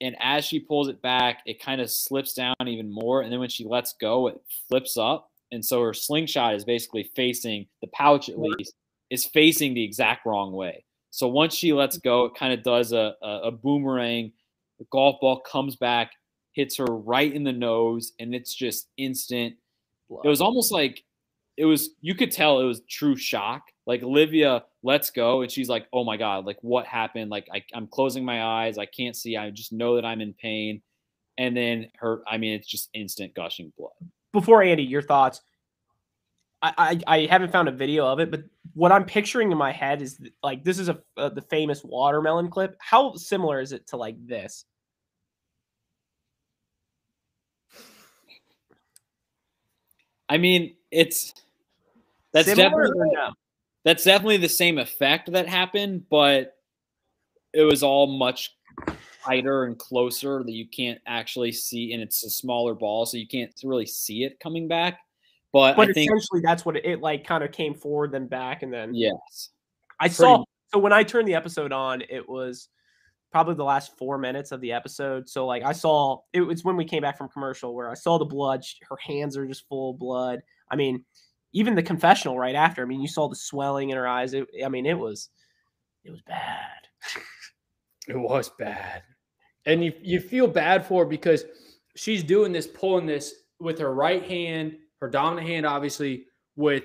And as she pulls it back it kind of slips down even more. And then when she lets go it flips up. And so her slingshot is basically facing the pouch at least is facing the exact wrong way so once she lets go, it kind of does a, a, a boomerang. The golf ball comes back, hits her right in the nose, and it's just instant. It was almost like it was, you could tell it was true shock. Like Olivia lets go, and she's like, oh my God, like what happened? Like I, I'm closing my eyes. I can't see. I just know that I'm in pain. And then her, I mean, it's just instant gushing blood. Before Andy, your thoughts. I, I, I haven't found a video of it, but what I'm picturing in my head is like this is a uh, the famous watermelon clip. How similar is it to like this? I mean, it's that's Similar definitely no? that's definitely the same effect that happened, but it was all much tighter and closer that you can't actually see, and it's a smaller ball, so you can't really see it coming back. But, But I think essentially, that's what it, it like kind of came forward, then back, and then yes, I pretty saw. So when I turned the episode on, it was probably the last four minutes of the episode. So like I saw it was when we came back from commercial where I saw the blood. Her hands are just full of blood. I mean, even the confessional right after. I mean, you saw the swelling in her eyes. It, I mean, it was it was bad. It was bad. And you, you feel bad for her because she's doing this, pulling this with her right hand, her dominant hand, obviously, with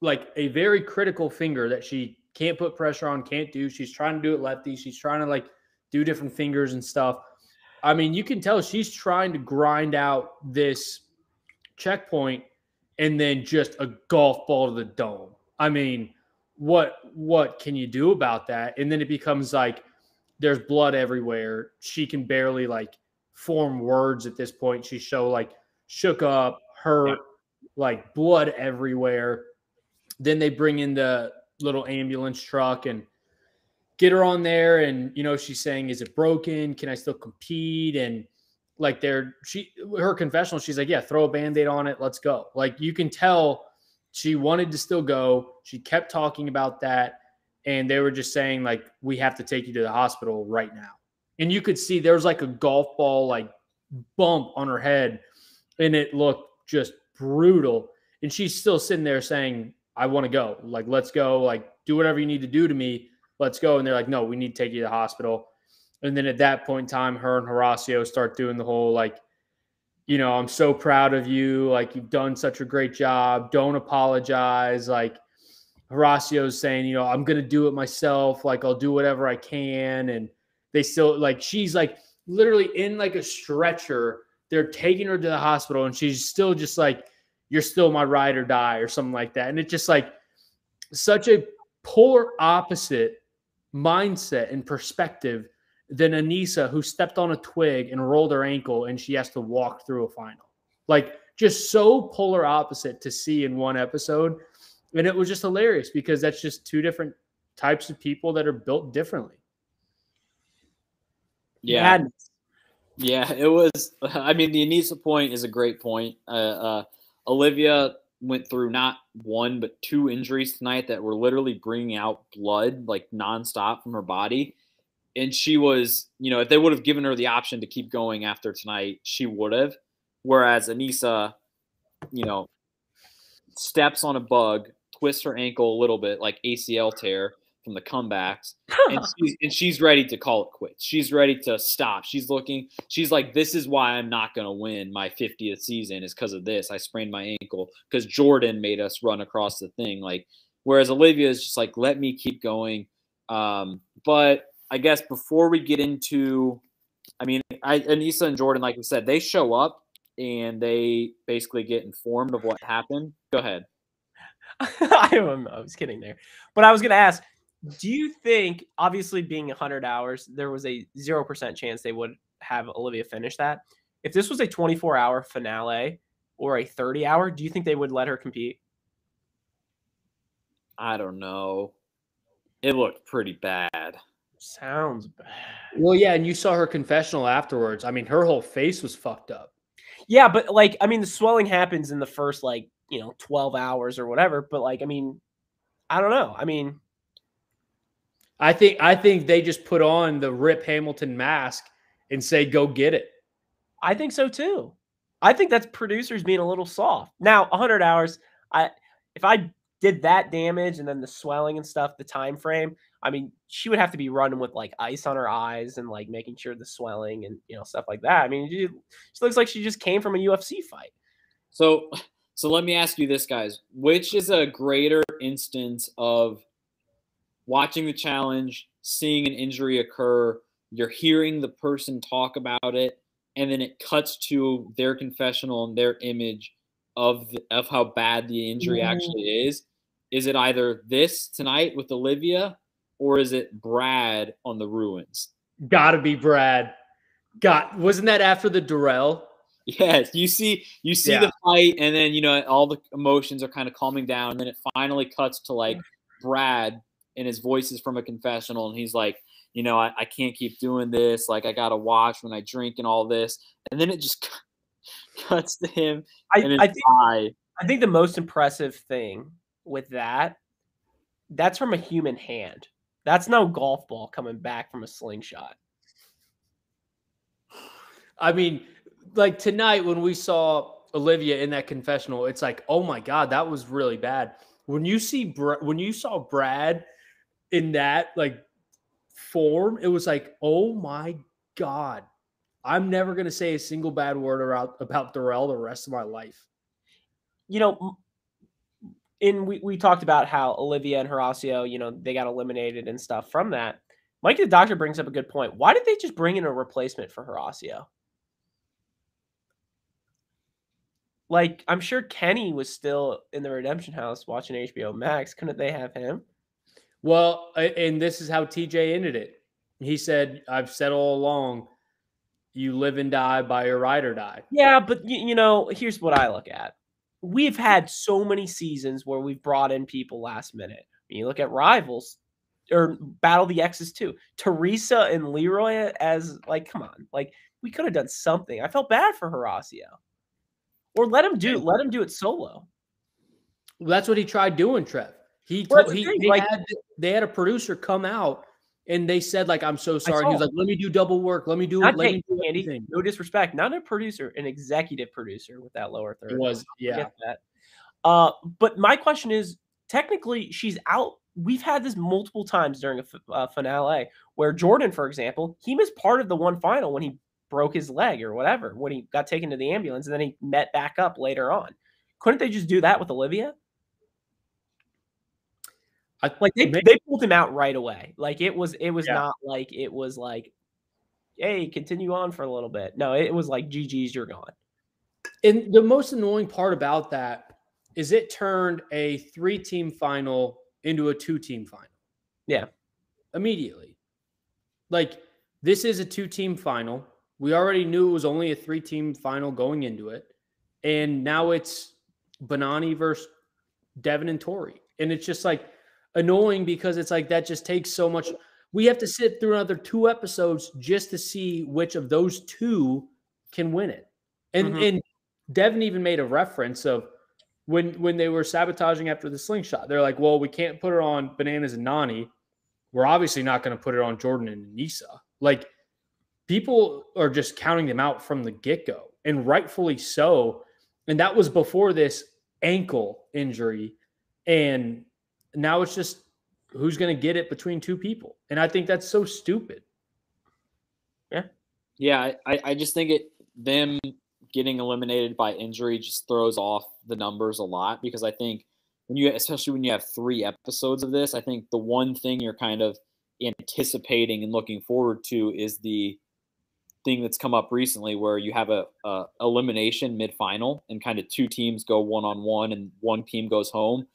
like a very critical finger that she can't put pressure on, can't do. She's trying to do it lefty. She's trying to like do different fingers and stuff. I mean, you can tell she's trying to grind out this checkpoint and then just a golf ball to the dome. I mean, what what can you do about that? And then it becomes like there's blood everywhere. She can barely like form words at this point. She's so like shook up, hurt, like blood everywhere. Then they bring in the little ambulance truck and get her on there. And you know, she's saying, Is it broken? Can I still compete? And like they're she her confessional, she's like, Yeah, throw a band-aid on it, let's go. Like you can tell she wanted to still go. She kept talking about that and they were just saying like we have to take you to the hospital right now and you could see there was like a golf ball like bump on her head and it looked just brutal. And she's still sitting there saying i want to go. Like let's go. Like do whatever you need to do to me. Let's go. And they're like no we need to take you to the hospital. And then at that point in time her and horacio start doing the whole like you know i'm so proud of you. Like you've done such a great job. Don't apologize. Like Horacio's saying, you know, I'm gonna do it myself. Like I'll do whatever I can, and they still like she's like literally in like a stretcher. They're taking her to the hospital, and she's still just like, "You're still my ride or die," or something like that. And it's just like such a polar opposite mindset and perspective than Aneesa, who stepped on a twig and rolled her ankle, and she has to walk through a final. Like just so polar opposite to see in one episode and it was just hilarious because that's just two different types of people that are built differently. yeah, Madness. Yeah, it was. I mean, the Aneesa point is a great point. Uh, uh, Olivia went through not one but two injuries tonight that were literally bringing out blood like nonstop from her body. And she was, you know, if they would have given her the option to keep going after tonight, she would have. Whereas Aneesa, you know, steps on a bug, twists her ankle a little bit, like ACL tear from the comebacks, and she's, and she's ready to call it quits. She's ready to stop. She's looking. She's like, "This is why I'm not going to win my 50th season is because of this. I sprained my ankle because Jordan made us run across the thing." Like, whereas Olivia is just like, "Let me keep going." Um, but I guess before we get into, I mean, I, Aneesa and Jordan, like we said, they show up and they basically get informed of what happened. Go ahead. I, I was kidding there, but I was going to ask: Do you think, obviously, being 100 hours, there was a zero percent chance they would have Olivia finish that? If this was a 24 hour finale or a 30 hour, do you think they would let her compete? I don't know. It looked pretty bad. Sounds bad. Well, yeah, and you saw her confessional afterwards. I mean, her whole face was fucked up. Yeah, but like, I mean, the swelling happens in the first like you know 12 hours or whatever. But like, I mean, I don't know. I mean, I think I think they just put on the Rip Hamilton mask and say, "Go get it." I think so too. I think that's producers being a little soft. Now, 100 hours, I if I did that damage and then the swelling and stuff, the time frame, I mean, she would have to be running with like ice on her eyes and like making sure the swelling and you know stuff like that. I mean, she, she looks like she just came from a UFC fight. So, so let me ask you this, guys: Which is a greater instance of watching the challenge, seeing an injury occur, you're hearing the person talk about it, and then it cuts to their confessional and their image of the, of how bad the injury mm-hmm. actually is? Is it either this tonight with Olivia, or is it Brad on the ruins? Got to be Brad. Got wasn't that after the Durrell? Yes, you see, you see Yeah. the fight, and then you know all the emotions are kind of calming down, and then it finally cuts to like Brad, and his voice is from a confessional, and he's like, you know, I, I can't keep doing this. Like, I gotta watch when I drink and all this, and then it just cuts to him I, and his I think eye. I think the most impressive thing with that, that's from a human hand. That's no golf ball coming back from a slingshot. I mean, like tonight when we saw Olivia in that confessional, it's like, oh my god, that was really bad. When you see Br- when you saw Brad in that like form, it was like, oh my god, I'm never gonna say a single bad word about about Darrell the rest of my life. You know, in we, we talked about how Olivia and Horacio, you know, they got eliminated and stuff from that. Mike the doctor brings up a good point. Why did they just bring in a replacement for Horacio? Like, I'm sure Kenny was still in the Redemption House watching HBO Max. Couldn't they have him? Well, and this is how TJ ended it. He said, "I've said all along, you live and die by your ride or die." Yeah, but you, you know, here's what I look at. We've had so many seasons where we've brought in people last minute. When you look at rivals or Battle the Exes too. Teresa and Leroy as like, come on, like we could have done something. I felt bad for Horacio. Or let him do let him do it solo. Well, that's what he tried doing, Trev. He, Well, told, that's the he thing, they, like- had, they had a producer come out and they said like, "I'm so sorry." He was like, "Let me do double work. Let me do Not let me do Andy, everything." no disrespect, not a producer, an executive producer with that lower third. It was yeah. that. Uh, but my question is, technically, she's out. We've had this multiple times during a f- uh, finale where Jordan, for example, he missed part of the one final when he broke his leg or whatever when he got taken to the ambulance, and then he met back up later on. Couldn't they just do that with Olivia? I, Like they May- they pulled him out right away. Like it was it was Yeah. not like it was like, hey, continue on for a little bit. No, it was like GG's, you're gone. And the most annoying part about that is it turned a three team final into a two team final. Yeah. Immediately. Like, this is a two team final. We already knew it was only a three team final going into it. And now it's Banani versus Devin and Tori. And it's just like annoying because it's like that just takes so much. We have to sit through another two episodes just to see which of those two can win it. And Mhm. and Devin even made a reference of when when they were sabotaging after the slingshot. They're like, well, we can't put it on Bananas and Nany. We're obviously not going to put it on Jordan and Nisa. Like people are just counting them out from the get go, and rightfully so. And that was before this ankle injury, and now it's just who's going to get it between two people. And I think that's so stupid. Yeah, I- I, I just think it them getting eliminated by injury just throws off the numbers a lot because I think when you especially when you have three episodes of this, I think the one thing you're kind of anticipating and looking forward to is the thing that's come up recently where you have a, a elimination mid final and kind of two teams go one on one and one team goes home.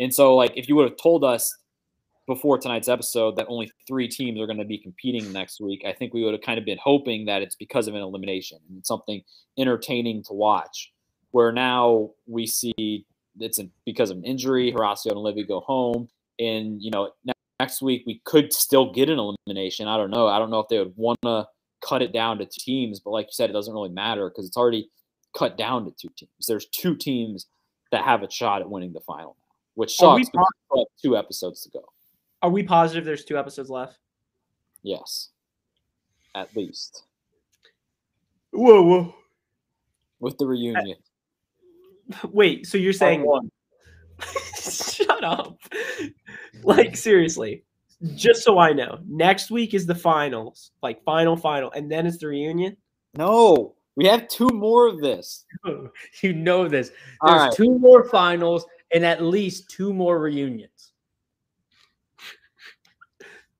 And so like if you would have told us before tonight's episode that only three teams are going to be competing next week, I think we would have kind of been hoping that it's because of an elimination and something entertaining to watch. Where now we see it's because of an injury, Horacio and Olivia go home, and you know next week we could still get an elimination. I don't know. I don't know if they would want to cut it down to teams, but like you said, it doesn't really matter because it's already cut down to two teams. There's two teams that have a shot at winning the final which Are we sucks. because we still have two episodes to go. Are we positive there's two episodes left? Yes. At least. Whoa, whoa. With the reunion. Wait, so you're saying one. Shut up. Like seriously, just so I know, next week is the finals, like final final, and then it's the reunion. No. We have two more of this. You know this. There's right. two more finals and at least two more reunions.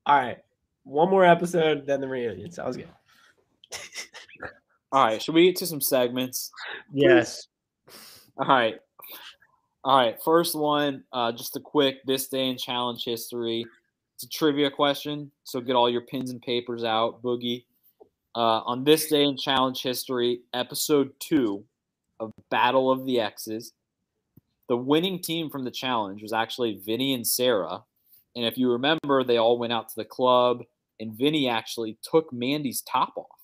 All right, one more episode, then the reunion. Sounds good. All right. Should we get to some segments? Yes. All right. All right. First one, uh, just a quick this day in challenge history. It's a trivia question. So get all your pens and papers out, Boogie. Uh, on this day in challenge history, episode two of Battle of the Exes, the winning team from the challenge was actually Vinny and Sarah And if you remember, they all went out to the club, and Vinny actually took Mandy's top off.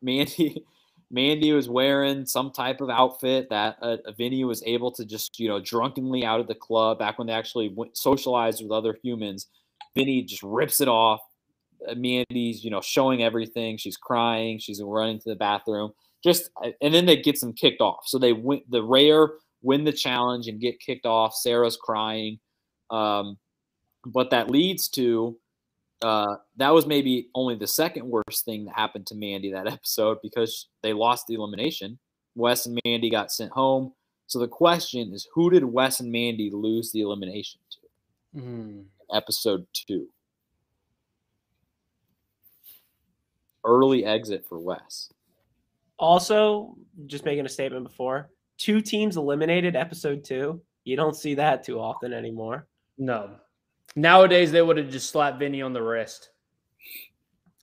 Mandy, Mandy was wearing some type of outfit that uh, Vinny was able to just, you know, drunkenly out of the club back when they actually went, socialized with other humans. Vinny just rips it off. Uh, Mandy's, you know, showing everything. She's crying. She's running to the bathroom. Just uh, and then they get them kicked off. So they went the rare win the challenge and get kicked off. Sarah's crying. Um, but that leads to uh, that was maybe only the second worst thing that happened to Mandy that episode because they lost the elimination. Wes and Mandy got sent home. So the question is, who did Wes and Mandy lose the elimination to? Mm. Episode two. Early exit for Wes. Also, just making a statement before two teams eliminated episode two. You don't see that too often anymore. No. Nowadays, they would have just slapped Vinny on the wrist.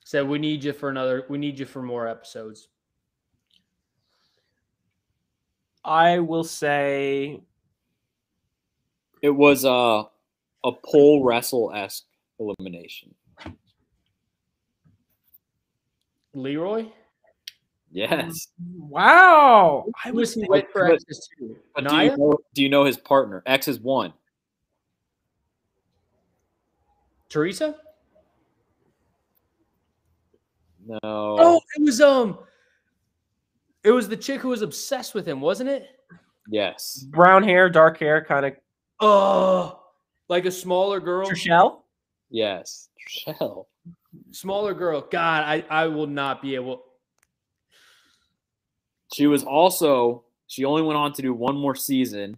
Said, "We need you for another. We need you for more episodes." I will say It was a a pole wrestle esque elimination. Leroy. Yes. Wow. I was was he with for but- too? But do you, know, do you know his partner? X is one. Teresa? No. Oh, it was um, it was the chick who was obsessed with him, wasn't it? Yes. brown hair, dark hair, kind of Oh, like a smaller girl. Trishelle. Yes. Shell. Smaller girl. God, I I will not be able. She was also she only went on to do one more season,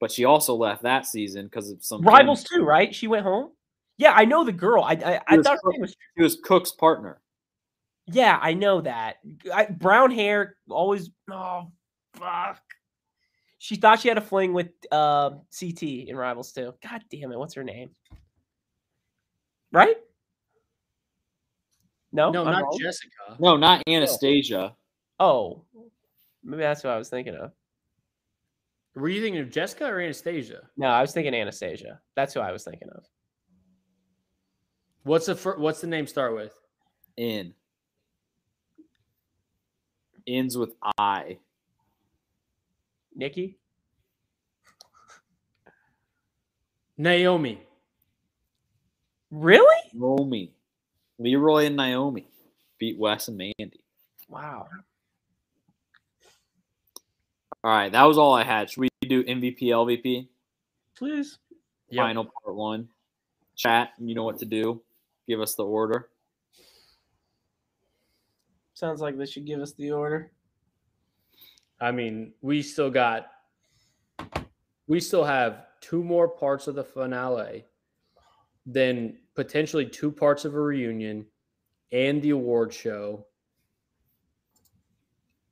but she also left that season because of some Rivals too, right? She went home. Yeah, I know the girl. I I, I was thought her Cook. name was. She was Cook's partner. Yeah, I know that. I, brown hair, always. Oh, fuck. She thought she had a fling with uh, CT in Rivals too. God damn it! What's her name? Right? No, No, I'm not wrong? Jessica. No, not Anastasia. Oh, maybe that's what I was thinking of. Were you thinking of Jessica or Anastasia? No, I was thinking Anastasia. That's who I was thinking of. What's the fir- What's the name start with? N. Ends with I. Nikki. Naomi. Really? Naomi. Leroy and Naomi beat Wes and Mandy. Wow. All right, that was all I had. Should we do MVP, LVP? Please. Yep. Final part one. Chat, you know what to do. Give us the order. Sounds like they should give us the order. I mean, we still got. We still have two more parts of the finale, then potentially two parts of a reunion, and the award show.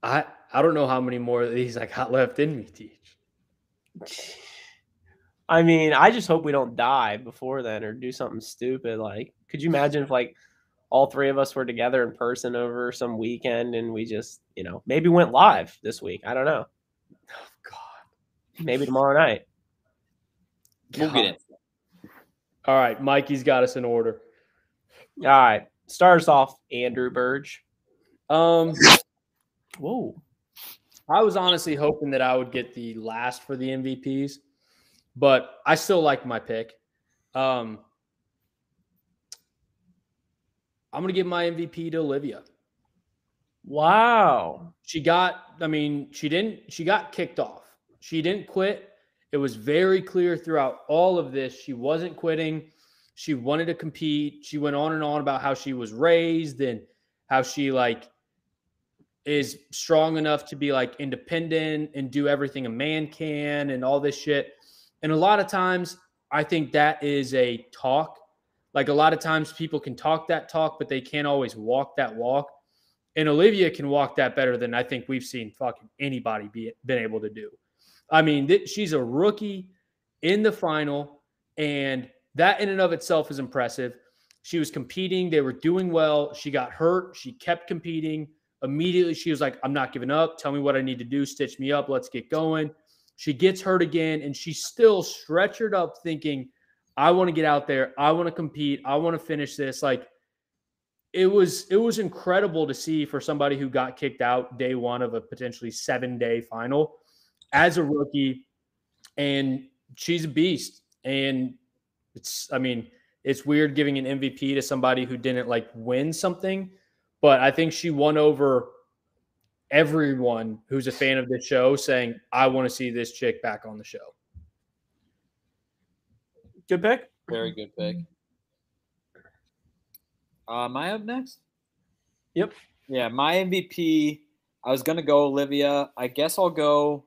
I I don't know how many more of these I got left in me, Teach. I mean, I just hope we don't die before then or do something stupid. Like, could you imagine if like all three of us were together in person over some weekend and we just, you know, maybe went live this week? I don't know. Oh God. Maybe tomorrow night. We'll get it. All right, Mikey's got us in order. All right. Start us off, Andrew Burge. Um, Whoa. I was honestly hoping that I would get the last for the MVPs, but I still like my pick. Um, I'm going to give my MVP to Olivia. Wow. She got, I mean, she didn't, she got kicked off. She didn't quit. It was very clear throughout all of this. She wasn't quitting. She wanted to compete. She went on and on about how she was raised and how she like is strong enough to be like independent and do everything a man can and all this shit. And a lot of times I think that is a talk. Like a lot of times people can talk that talk, but they can't always walk that walk. And Olivia can walk that better than I think we've seen fucking anybody be been able to do. I mean, th- she's a rookie in the final, and that in and of itself is impressive. She was competing, they were doing well. She got hurt, she kept competing. Immediately, she was like, I'm not giving up. Tell me what I need to do. Stitch me up. Let's get going. She gets hurt again, and she's still stretchered up, thinking, I want to get out there. I want to compete. I want to finish this. Like it was it was incredible to see for somebody who got kicked out day one of a potentially seven day final as a rookie and she's a beast and it's i mean it's weird giving an mvp to somebody who didn't like win something but i think she won over everyone who's a fan of the show saying i want to see this chick back on the show Good pick. Very good pick. Uh, am I up next? Yep. Yeah, my MVP. I was gonna go Olivia. I guess I'll go.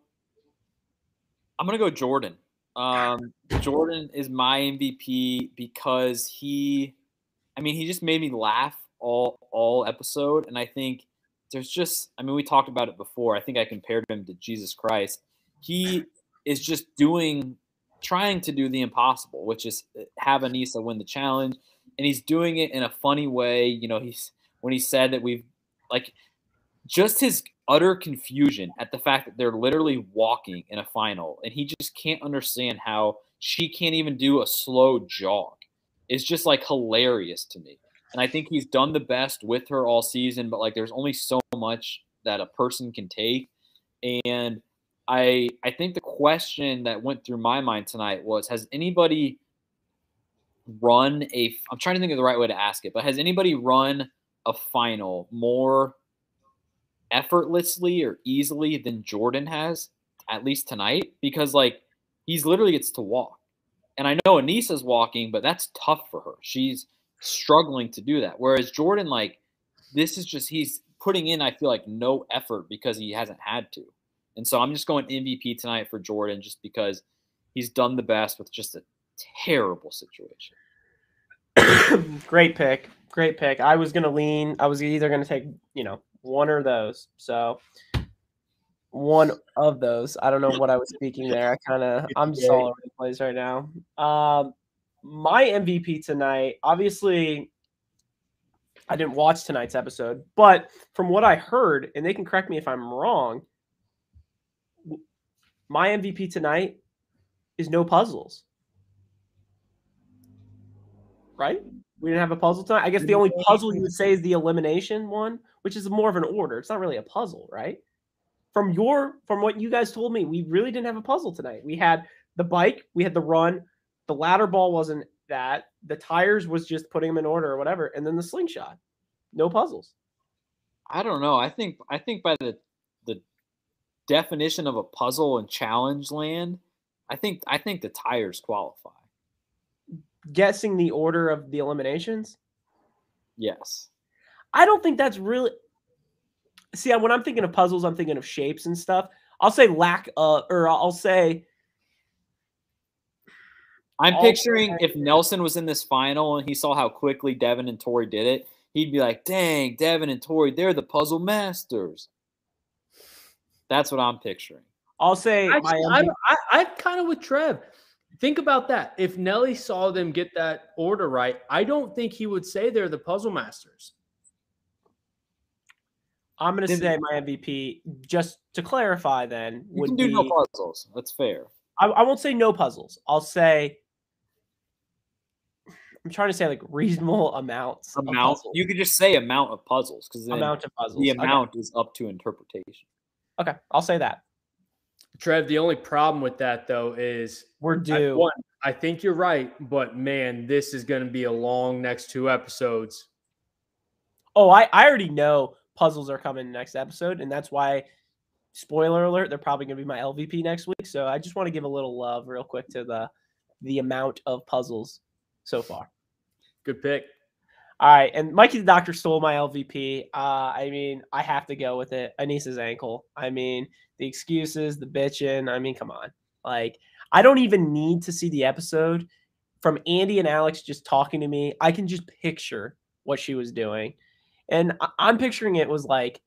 I'm gonna go Jordan. Um, Jordan is my MVP because he, I mean, he just made me laugh all all episode, and I think there's just, I mean, we talked about it before. I think I compared him to Jesus Christ. He is just doing, trying to do the impossible, which is uh, have Aneesa win the challenge, and he's doing it in a funny way. You know, he's when he said that we've like just his utter confusion at the fact that they're literally walking in a final and he just can't understand how she can't even do a slow jog is just like hilarious to me and i think he's done the best with her all season but like there's only so much that a person can take and i i think the question that went through my mind tonight was has anybody run a i'm trying to think of the right way to ask it but has anybody run a final more effortlessly or easily than Jordan has, at least tonight, because like he's literally gets to walk. And I know Aneesa's walking, but that's tough for her. She's struggling to do that. Whereas Jordan, like, this is just he's putting in, I feel like, no effort because he hasn't had to. And so I'm just going MVP tonight for Jordan just because he's done the best with just a terrible situation. Great pick. Great pick. I was gonna lean. I was either gonna take, you know, one or those. So one of those. I don't know what I was speaking there. I kind of I'm just all over the place right now. Um, my MVP tonight, obviously, I didn't watch tonight's episode, but from what I heard, and they can correct me if I'm wrong, my MVP tonight is no puzzles. Right? We didn't have a puzzle tonight. I guess the only puzzle you would say is the elimination one, which is more of an order. It's not really a puzzle, right? From your from what you guys told me, we really didn't have a puzzle tonight. We had the bike, we had the run, the ladder ball wasn't that. The tires was just putting them in order or whatever, and then the slingshot. No puzzles. I don't know. I think I think by the the definition of a puzzle in challenge land, I think I think the tires qualify. Guessing the order of the eliminations. Yes. I don't think that's really. See, when I'm thinking of puzzles, I'm thinking of shapes and stuff. I'll say lack of, or I'll say I'm picturing if Nelson was in this final and he saw how quickly Devin and Tori did it, he'd be like, "Dang, Devin and Tori, they're the puzzle masters." That's what I'm picturing. I'll say Actually, I, I, I'm kind of with Trev. Think about that. If Nelly saw them get that order right, I don't think he would say they're the puzzle masters. I'm going to say my MVP. Just to clarify, then You would can do be, no puzzles. That's fair. I, I won't say no puzzles. I'll say I'm trying to say like reasonable amounts. of Amount. puzzles. You could just say amount of puzzles because then amount of puzzles. the Okay. amount is up to interpretation. Okay, I'll say that Trev, the only problem with that though is we're I, due. one, I think you're right, but man, this is going to be a long next two episodes. Oh, I, I already know puzzles are coming next episode, and that's why. Spoiler alert: They're probably going to be my LVP next week. So I just want to give a little love, real quick, to the the amount of puzzles so far. Good pick. All right, and Mikey the Doctor stole my LVP. Uh, I mean, I have to go with it. Aneesa's ankle. I mean, the excuses, the bitching. I mean, come on. Like, I don't even need to see the episode from Andy and Alex just talking to me. I can just picture what she was doing, and I- I'm picturing it was like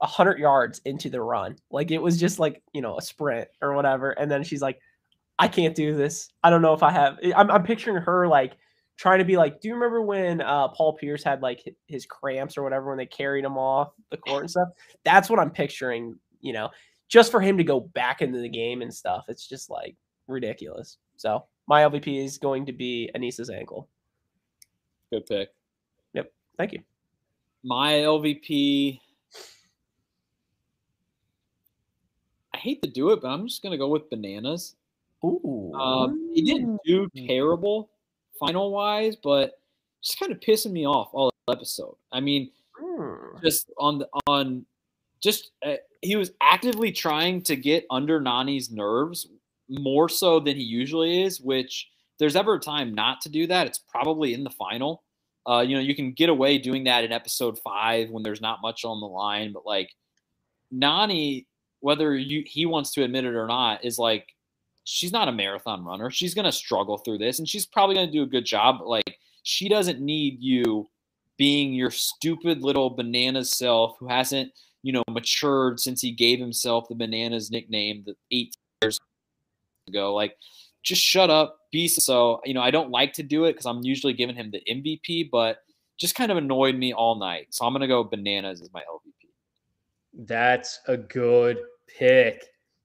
a hundred yards into the run. Like it was just like you know a sprint or whatever, and then she's like, "I can't do this. I don't know if I have." I'm, I'm picturing her like trying to be like, do you remember when uh, Paul Pierce had like his cramps or whatever when they carried him off the court and stuff? That's what I'm picturing, you know, just for him to go back into the game and stuff. It's just like ridiculous. So my LVP is going to be Aneesa's ankle. Good pick. Yep. Thank you. My LVP. I hate to do it, but I'm just gonna go with bananas. Ooh. Um, he didn't do terrible final wise, but just kind of pissing me off all episode. I mean, Hmm. just on the on, just uh, he was actively trying to get under Nany's nerves more so than he usually is. Which there's ever a time not to do that, it's probably in the final. Uh, you know, you can get away doing that in episode five when there's not much on the line, but like Nani, whether you he wants to admit it or not, is like she's not a marathon runner. She's gonna struggle through this, and she's probably gonna do a good job. But like she doesn't need you being your stupid little bananas self who hasn't, you know, matured since he gave himself the bananas nickname the eight years ago. Like, just shut up, be so. You know, I don't like to do it because I'm usually giving him the MVP, but just kind of annoyed me all night. So I'm gonna go bananas as my LVP. That's a good pick.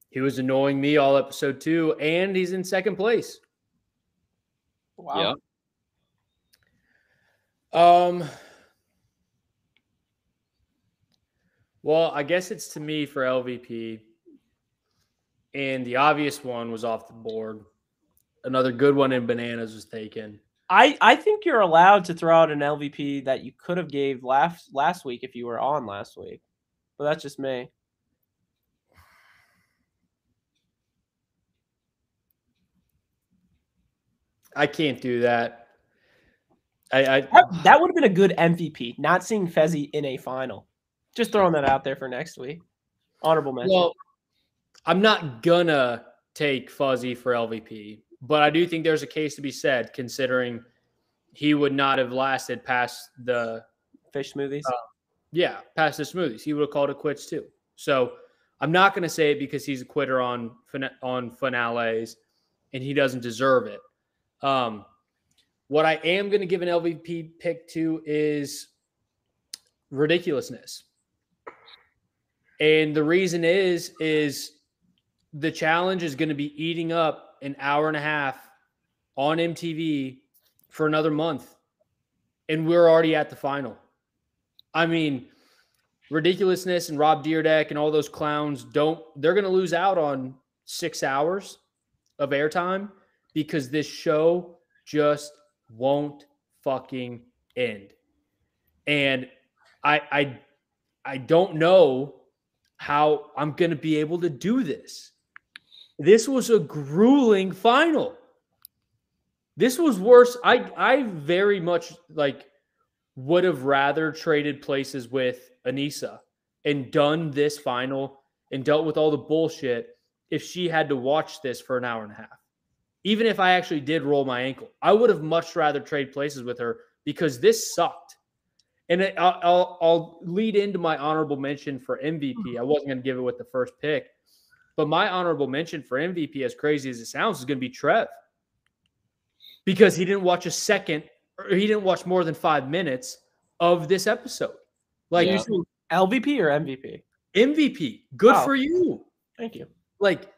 He was annoying me all episode two, and he's in second place. Wow. Um. Well, I guess it's to me for LVP, and the obvious one was off the board. Another good one in bananas was taken. I, I think you're allowed to throw out an LVP that you could have gave last last week if you were on last week. But that's just me. I can't do that. I, I That, that would have been a good MVP. Not seeing Fessy in a final. Just throwing that out there for next week. Honorable mention. well, I'm not gonna take Fessy for LVP, but I do think there's a case to be said considering he would not have lasted past the Fish smoothies. Uh, yeah, past the smoothies. He would have called it quits too. So I'm not going to say it because he's a quitter on on finales and he doesn't deserve it. Um, what I am going to give an LVP pick to is ridiculousness. And the reason is is the challenge is going to be eating up an hour and a half on MTV for another month. And we're already at the final. I mean, ridiculousness and Rob Dyrdek and all those clowns don't they're going to lose out on 6 hours of airtime because this show just won't fucking end. And I I I don't know how I'm going to be able to do this. This was a grueling final. This was worse. I I very much like would have rather traded places with Aneesa and done this final and dealt with all the bullshit if she had to watch this for an hour and a half. Even if I actually did roll my ankle, I would have much rather trade places with her because this sucked. And it, I'll, I'll, I'll lead into my honorable mention for MVP. Hmm. I wasn't going to give it with the first pick, but my honorable mention for MVP, as crazy as it sounds, is going to be Trev because he didn't watch a second or he didn't watch more than five minutes of this episode. Like Yeah. You LVP or MVP? MVP, good Wow. for you. Thank you. Like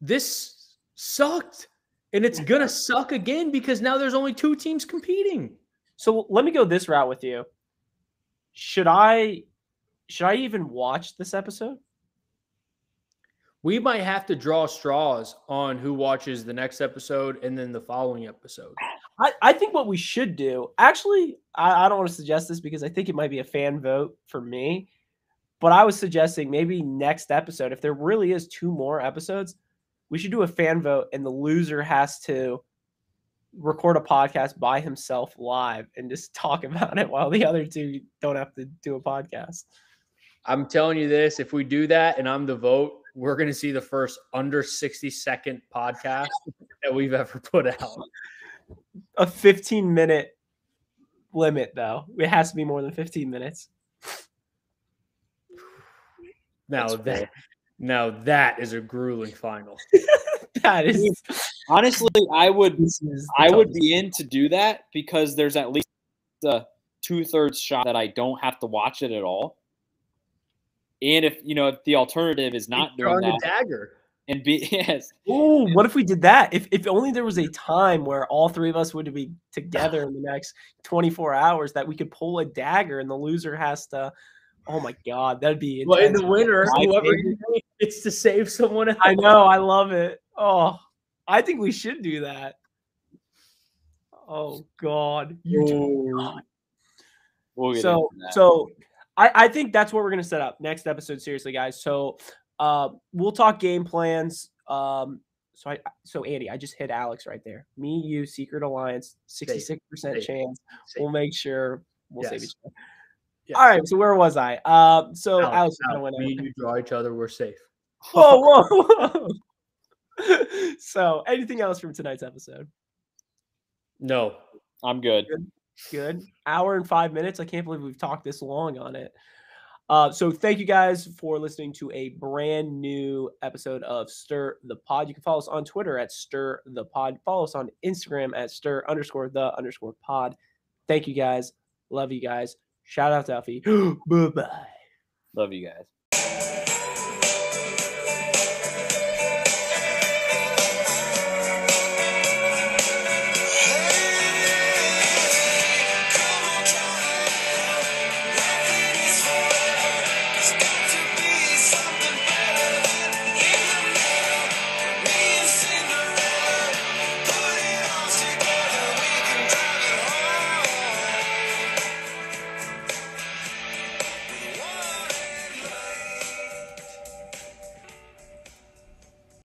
this sucked, and it's gonna suck again because now there's only two teams competing. So let me go this route with you. Should I should I even watch this episode? We might have to draw straws on who watches the next episode and then the following episode. I, I think what we should do, actually, I, I don't want to suggest this because I think it might be a fan vote for me. But I was suggesting maybe next episode, if there really is two more episodes, we should do a fan vote and the loser has to record a podcast by himself live and just talk about it while the other two don't have to do a podcast. I'm telling you this: if we do that and I'm the vote, we're gonna see the first under 60 second podcast that we've ever put out. A 15 minute limit, though. It has to be more than 15 minutes. Now That's that fair. Now that is a grueling final. That is. Honestly, I would this is the I would be in to do that because there's at least a two thirds shot that I don't have to watch it at all. And if you know if the alternative is not doing Drawing that, the dagger. and be yes. Ooh, what if we did that? If if only there was a time where all three of us would be together in the next 24 hours that we could pull a dagger and the loser has to Oh my god, that'd be Well, in the winter, whoever think- you name, it's to save someone else. I know, I love it. Oh, I think we should do that. Oh god. You do not. We'll get so that. so I, I think that's what we're gonna set up next episode seriously guys so uh we'll talk game plans um so i so andy i just hit alex right there me you secret alliance 66% chance Safe. we'll make sure we'll save each other Yes. all right so where was i? Um so Alex, alex, Alex, kinda went me over and you draw each other, we're safe. whoa whoa, whoa. so anything else from tonight's episode? No. I'm good. good. Hour and five minutes. I can't believe we've talked this long on it. Uh, so thank you guys for listening to a brand new episode of stir the pod. You can follow us on twitter at stir the pod. Follow us on instagram at stir underscore the underscore pod. Thank you guys. Love you guys shout out to Duffy. bye bye Love you guys.